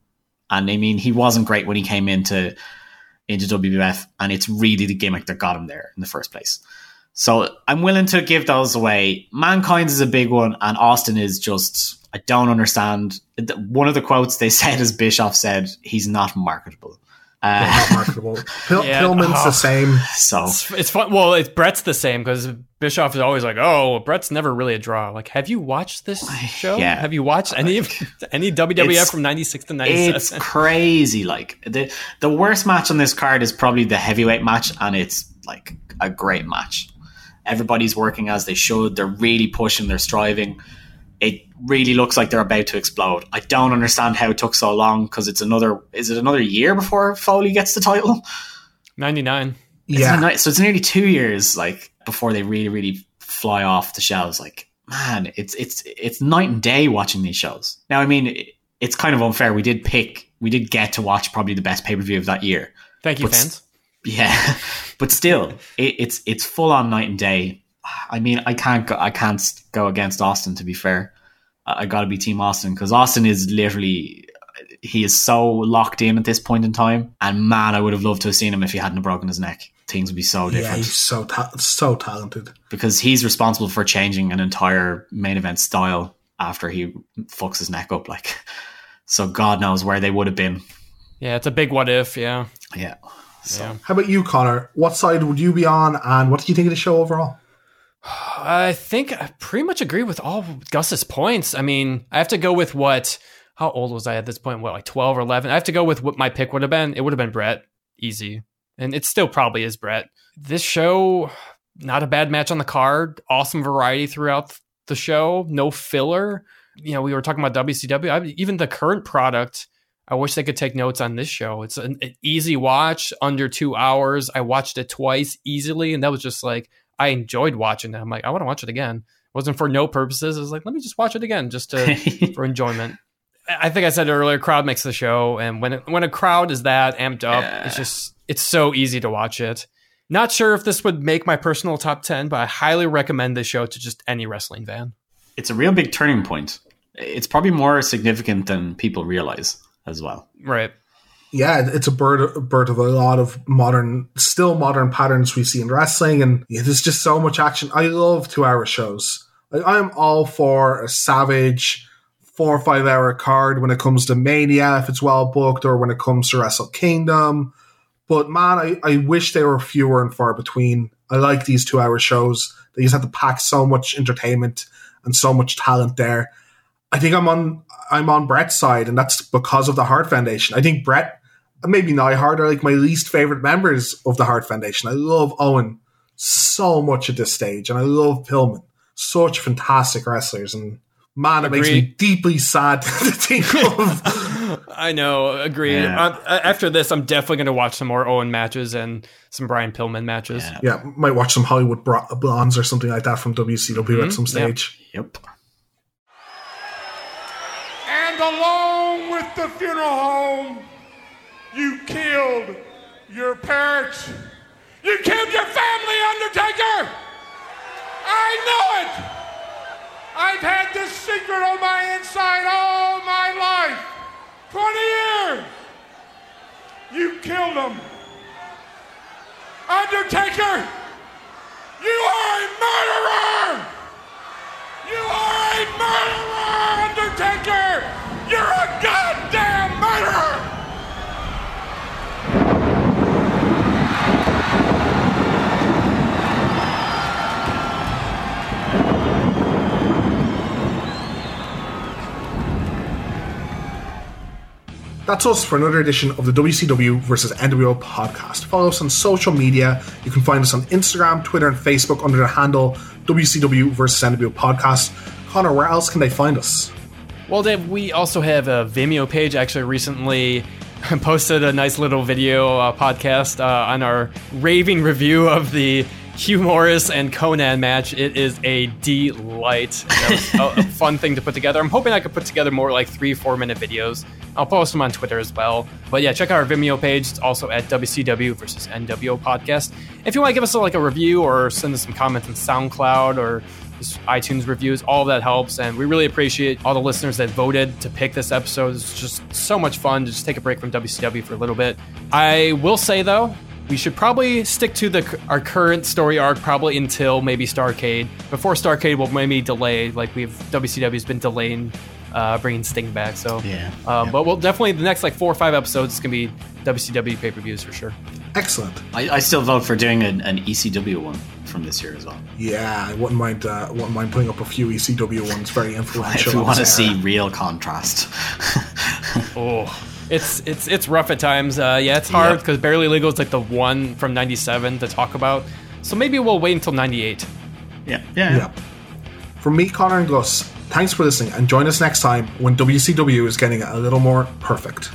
And I mean, he wasn't great when he came into into WWF, and it's really the gimmick that got him there in the first place. So I'm willing to give those away. Mankind is a big one, and Austin is just I don't understand. One of the quotes they (laughs) said is Bischoff said he's not marketable. They're Uh, not (laughs) marketable. Pil- Yeah, Pillman's oh. the (laughs) same. so It's, it's fun. Well, it's Bret's the same because Bischoff is always like, "Oh, Bret's never really a draw." Like, have you watched this show? Yeah. Have you watched any of any WWF from '96 to '97? It's crazy. Like the the worst match on this card is probably the heavyweight match, and it's like a great match. Everybody's working as they should. They're really pushing. They're striving. It really looks like they're about to explode. I don't understand how it took so long because it's another. Is it another year before Foley gets the title? '99. It's Yeah, ni- so it's nearly two years like before they really really fly off the shelves. Like man, it's it's it's night and day watching these shows. Now I mean it's kind of unfair. We did pick we did get to watch probably the best pay per view of that year. Thank you, But fans. Yeah, (laughs) but still, it, it's it's full on night and day. I mean, I can't go, I can't go against Austin. To be fair, I, I got to be Team Austin because Austin is literally he is so locked in at this point in time. And man, I would have loved to have seen him if he hadn't broken his neck. Things would be so different. yeah, different he's so ta- so talented. because he's responsible for changing an entire main event style after he fucks his neck up. Like, (laughs) so God knows where they would have been. Yeah, it's a big what if. Yeah, Yeah. So yeah. How about you, Connor? What side would you be on, and what do you think of the show overall? I think I pretty much agree with all Gus's points. I mean, I have to go with what. How old was I at this point? What, like twelve or eleven? I have to go with what my pick would have been. It would have been Bret, easy. and it still probably is Bret. This show, not a bad match on the card. Awesome variety throughout the show. No filler. You know, we were talking about WCW. I, even the current product, I wish they could take notes on this show. It's an, an easy watch, under two hours. I watched it twice easily, and that was just like I enjoyed watching it. I'm like, I want to watch it again. It wasn't for no purposes. It was like, let me just watch it again, just to (laughs) for enjoyment. I think I said earlier, crowd makes the show, and when it, when a crowd is that amped up, yeah. it's just it's so easy to watch it. Not sure if this would make my personal top ten, but I highly recommend this show to just any wrestling fan. It's a real big turning point. It's probably more significant than people realize as well. Right. Yeah, it's a bird, a bird of a lot of modern, still modern patterns we see in wrestling, and yeah, there's just so much action. I love two-hour shows. I, I'm all for a savage four or five hour card when it comes to Mania if it's well booked, or when it comes to Wrestle Kingdom. But man, I, I wish they were fewer and far between. I like these two hour shows. They just have to pack so much entertainment and so much talent there. I think I'm on I'm on Bret's side, and that's because of the Hart Foundation. I think Bret, maybe Neidhart, are like my least favorite members of the Hart Foundation. I love Owen so much at this stage, and I love Pillman. Such fantastic wrestlers, and man, it makes me deeply sad (laughs) to think of. (laughs) I know, agree. Yeah. Uh, after this, I'm definitely going to watch some more Owen matches and some Brian Pillman matches. Yeah, yeah might watch some Hollywood Blondes or something like that from WCW mm-hmm. at some stage. Yep. yep. And along with the funeral home, you killed your parents. You killed your family, Undertaker! I know it! I've had this secret on my inside all my life. 20 years. You killed him. Undertaker, you are a murderer. You are a murderer, Undertaker. You're a goddamn murderer. That's us for another edition of the WCW versus NWO podcast. Follow us on social media. You can find us on Instagram, Twitter, and Facebook under the handle WCW versus NWO podcast. Connor, where else can they find us? Well, Dave, we also have a Vimeo page. Actually, recently (laughs) posted a nice little video uh, podcast uh, on our raving review of the Hugh Morris and Konnan match. It is a delight. A, a, (laughs) fun thing to put together. I'm hoping I could put together more like three, four minute videos. I'll post them on Twitter as well. But yeah, check out our Vimeo page. It's also at WCW versus NWO podcast. If you want to give us a, like a review or send us some comments on SoundCloud or iTunes reviews, all of that helps. And we really appreciate all the listeners that voted to pick this episode. It's just so much fun to just take a break from WCW for a little bit. I will say though, we should probably stick to the our current story arc probably until maybe Starcade. Before Starcade, we'll maybe delay like we've WCW's been delaying uh, bringing Sting back. So yeah, um, yeah. but we'll definitely the next like four or five episodes is gonna be WCW pay per views for sure. Excellent. I, I, still vote for doing an, an, ECW one from this year as well. Yeah, I wouldn't mind. Uh, wouldn't mind putting up a few ECW ones. Very (laughs) influential. if we want to see real contrast. (laughs) oh it's it's it's rough at times. Uh, yeah, it's hard because yep. Barely Legal is like the one from '97 to talk about. So maybe we'll wait until '98. Yeah, yeah, yeah. From me, Connor and Gus, thanks for listening, and join us next time when WCW is getting a little more perfect.